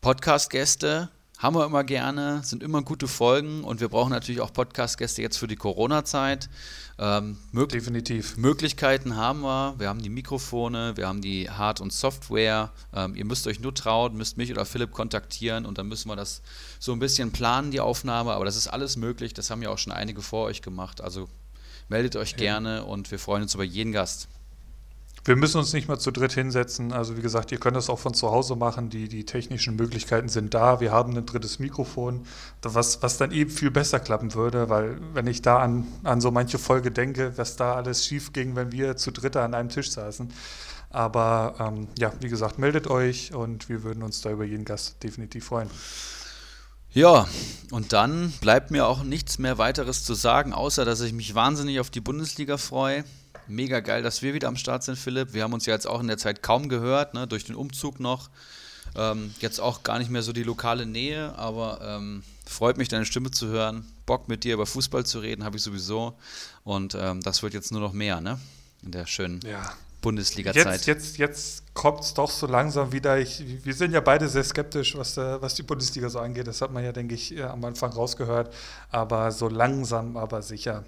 Podcast-Gäste, haben wir immer gerne, sind immer gute Folgen und wir brauchen natürlich auch Podcast-Gäste jetzt für die Corona-Zeit. Ähm, Definitiv. Möglichkeiten haben wir. Wir haben die Mikrofone, wir haben die Hard- und Software. Ähm, ihr müsst euch nur trauen, müsst mich oder Philipp kontaktieren und dann müssen wir das so ein bisschen planen, die Aufnahme. Aber das ist alles möglich. Das haben ja auch schon einige vor euch gemacht. Also meldet euch ja. gerne und wir freuen uns über jeden Gast. Wir müssen uns nicht mal zu dritt hinsetzen. Also wie gesagt, ihr könnt das auch von zu Hause machen. Die, die technischen Möglichkeiten sind da. Wir haben ein drittes Mikrofon, was, was dann eben viel besser klappen würde, weil wenn ich da an, an so manche Folge denke, was da alles schief ging, wenn wir zu dritt an einem Tisch saßen. Aber ähm, ja, wie gesagt, meldet euch und wir würden uns da über jeden Gast definitiv freuen. Ja, und dann bleibt mir auch nichts mehr weiteres zu sagen, außer dass ich mich wahnsinnig auf die Bundesliga freue. Mega geil, dass wir wieder am Start sind, Philipp. Wir haben uns ja jetzt auch in der Zeit kaum gehört, ne, durch den Umzug noch. Ähm, jetzt auch gar nicht mehr so die lokale Nähe, aber ähm, freut mich, deine Stimme zu hören. Bock mit dir über Fußball zu reden, habe ich sowieso. Und ähm, das wird jetzt nur noch mehr, ne? In der schönen ja. Bundesliga-Zeit. Jetzt, jetzt, jetzt kommt es doch so langsam wieder. Ich, wir sind ja beide sehr skeptisch, was, äh, was die Bundesliga so angeht. Das hat man ja, denke ich, am Anfang rausgehört. Aber so langsam, aber sicher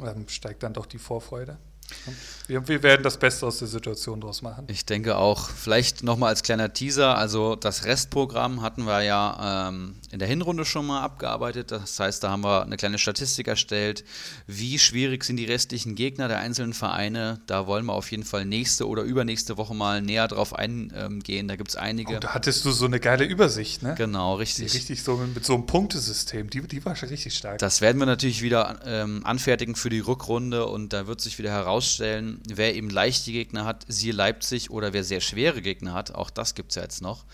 ähm, steigt dann doch die Vorfreude. 好。Wir, wir, werden das Beste aus der Situation draus machen. Ich denke auch. Vielleicht nochmal als kleiner Teaser. Also das Restprogramm hatten wir ja ähm, in der Hinrunde schon mal abgearbeitet. Das heißt, da haben wir eine kleine Statistik erstellt. Wie schwierig sind die restlichen Gegner der einzelnen Vereine? Da wollen wir auf jeden Fall nächste oder übernächste Woche mal näher drauf eingehen. Da gibt es einige. Oh, da hattest du so eine geile Übersicht, ne? Genau, richtig. Die richtig so mit so einem Punktesystem. Die, die war schon richtig stark. Das werden wir natürlich wieder ähm, anfertigen für die Rückrunde und da wird sich wieder herausstellen, wer eben leichte Gegner hat, siehe Leipzig, oder wer sehr schwere Gegner hat, auch das gibt es ja jetzt noch.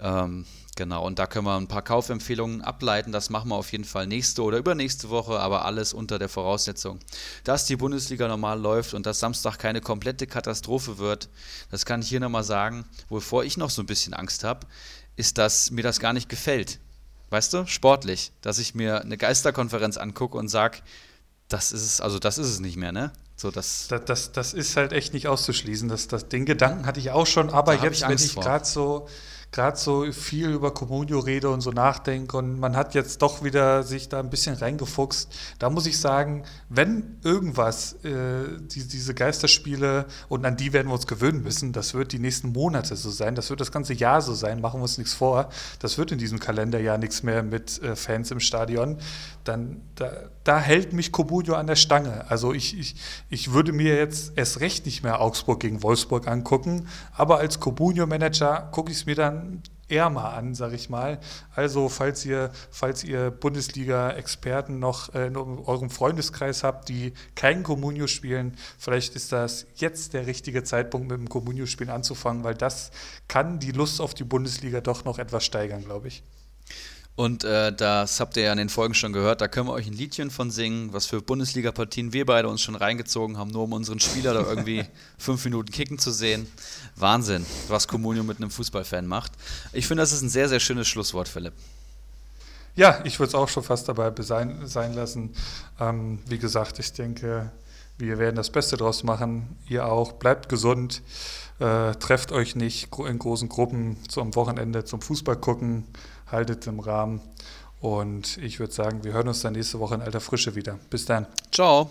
Ähm, genau, und da können wir ein paar Kaufempfehlungen ableiten. Das machen wir auf jeden Fall nächste oder übernächste Woche, aber alles unter der Voraussetzung, dass die Bundesliga normal läuft und dass Samstag keine komplette Katastrophe wird. Das kann ich hier nochmal sagen. Wovor ich noch so ein bisschen Angst habe, ist, dass mir das gar nicht gefällt. Weißt du, sportlich, dass ich mir eine Geisterkonferenz angucke und sage, das ist es, also das ist es nicht mehr, ne? So, das, das, das, das ist halt echt nicht auszuschließen. Das, das, den Gedanken hatte ich auch schon, aber jetzt, ich wenn ich gerade so, so viel über Comunio rede und so nachdenke und man hat jetzt doch wieder sich da ein bisschen reingefuchst, da muss ich sagen, wenn irgendwas, äh, die, diese Geisterspiele, und an die werden wir uns gewöhnen müssen, das wird die nächsten Monate so sein, das wird das ganze Jahr so sein, machen wir uns nichts vor, das wird in diesem Kalenderjahr nichts mehr mit äh, Fans im Stadion, dann da, da hält mich Comunio an der Stange. Also ich, ich, ich würde mir jetzt erst recht nicht mehr Augsburg gegen Wolfsburg angucken, aber als Comunio-Manager gucke ich es mir dann eher mal an, sag ich mal. Also, falls ihr, falls ihr Bundesliga-Experten noch äh, in eurem Freundeskreis habt, die kein Comunio spielen, vielleicht ist das jetzt der richtige Zeitpunkt, mit dem Comunio-Spielen anzufangen, weil das kann die Lust auf die Bundesliga doch noch etwas steigern, glaube ich. Und äh, das habt ihr ja in den Folgen schon gehört, da können wir euch ein Liedchen von singen, was für Bundesliga-Partien wir beide uns schon reingezogen haben, nur um unseren Spieler da irgendwie (laughs) fünf Minuten kicken zu sehen. Wahnsinn, was Comunio mit einem Fußballfan macht. Ich finde, das ist ein sehr, sehr schönes Schlusswort, Philipp. Ja, ich würde es auch schon fast dabei sein, sein lassen. Ähm, wie gesagt, ich denke, wir werden das Beste draus machen. Ihr auch. Bleibt gesund. Äh, trefft euch nicht in großen Gruppen zum Wochenende zum Fußball gucken haltet im Rahmen. Und ich würde sagen, wir hören uns dann nächste Woche in alter Frische wieder. Bis dann. Ciao.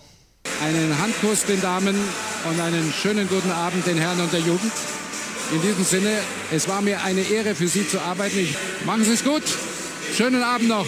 Einen Handkuss den Damen und einen schönen guten Abend den Herren und der Jugend. In diesem Sinne, es war mir eine Ehre für Sie zu arbeiten. Ich, machen Sie es gut. Schönen Abend noch.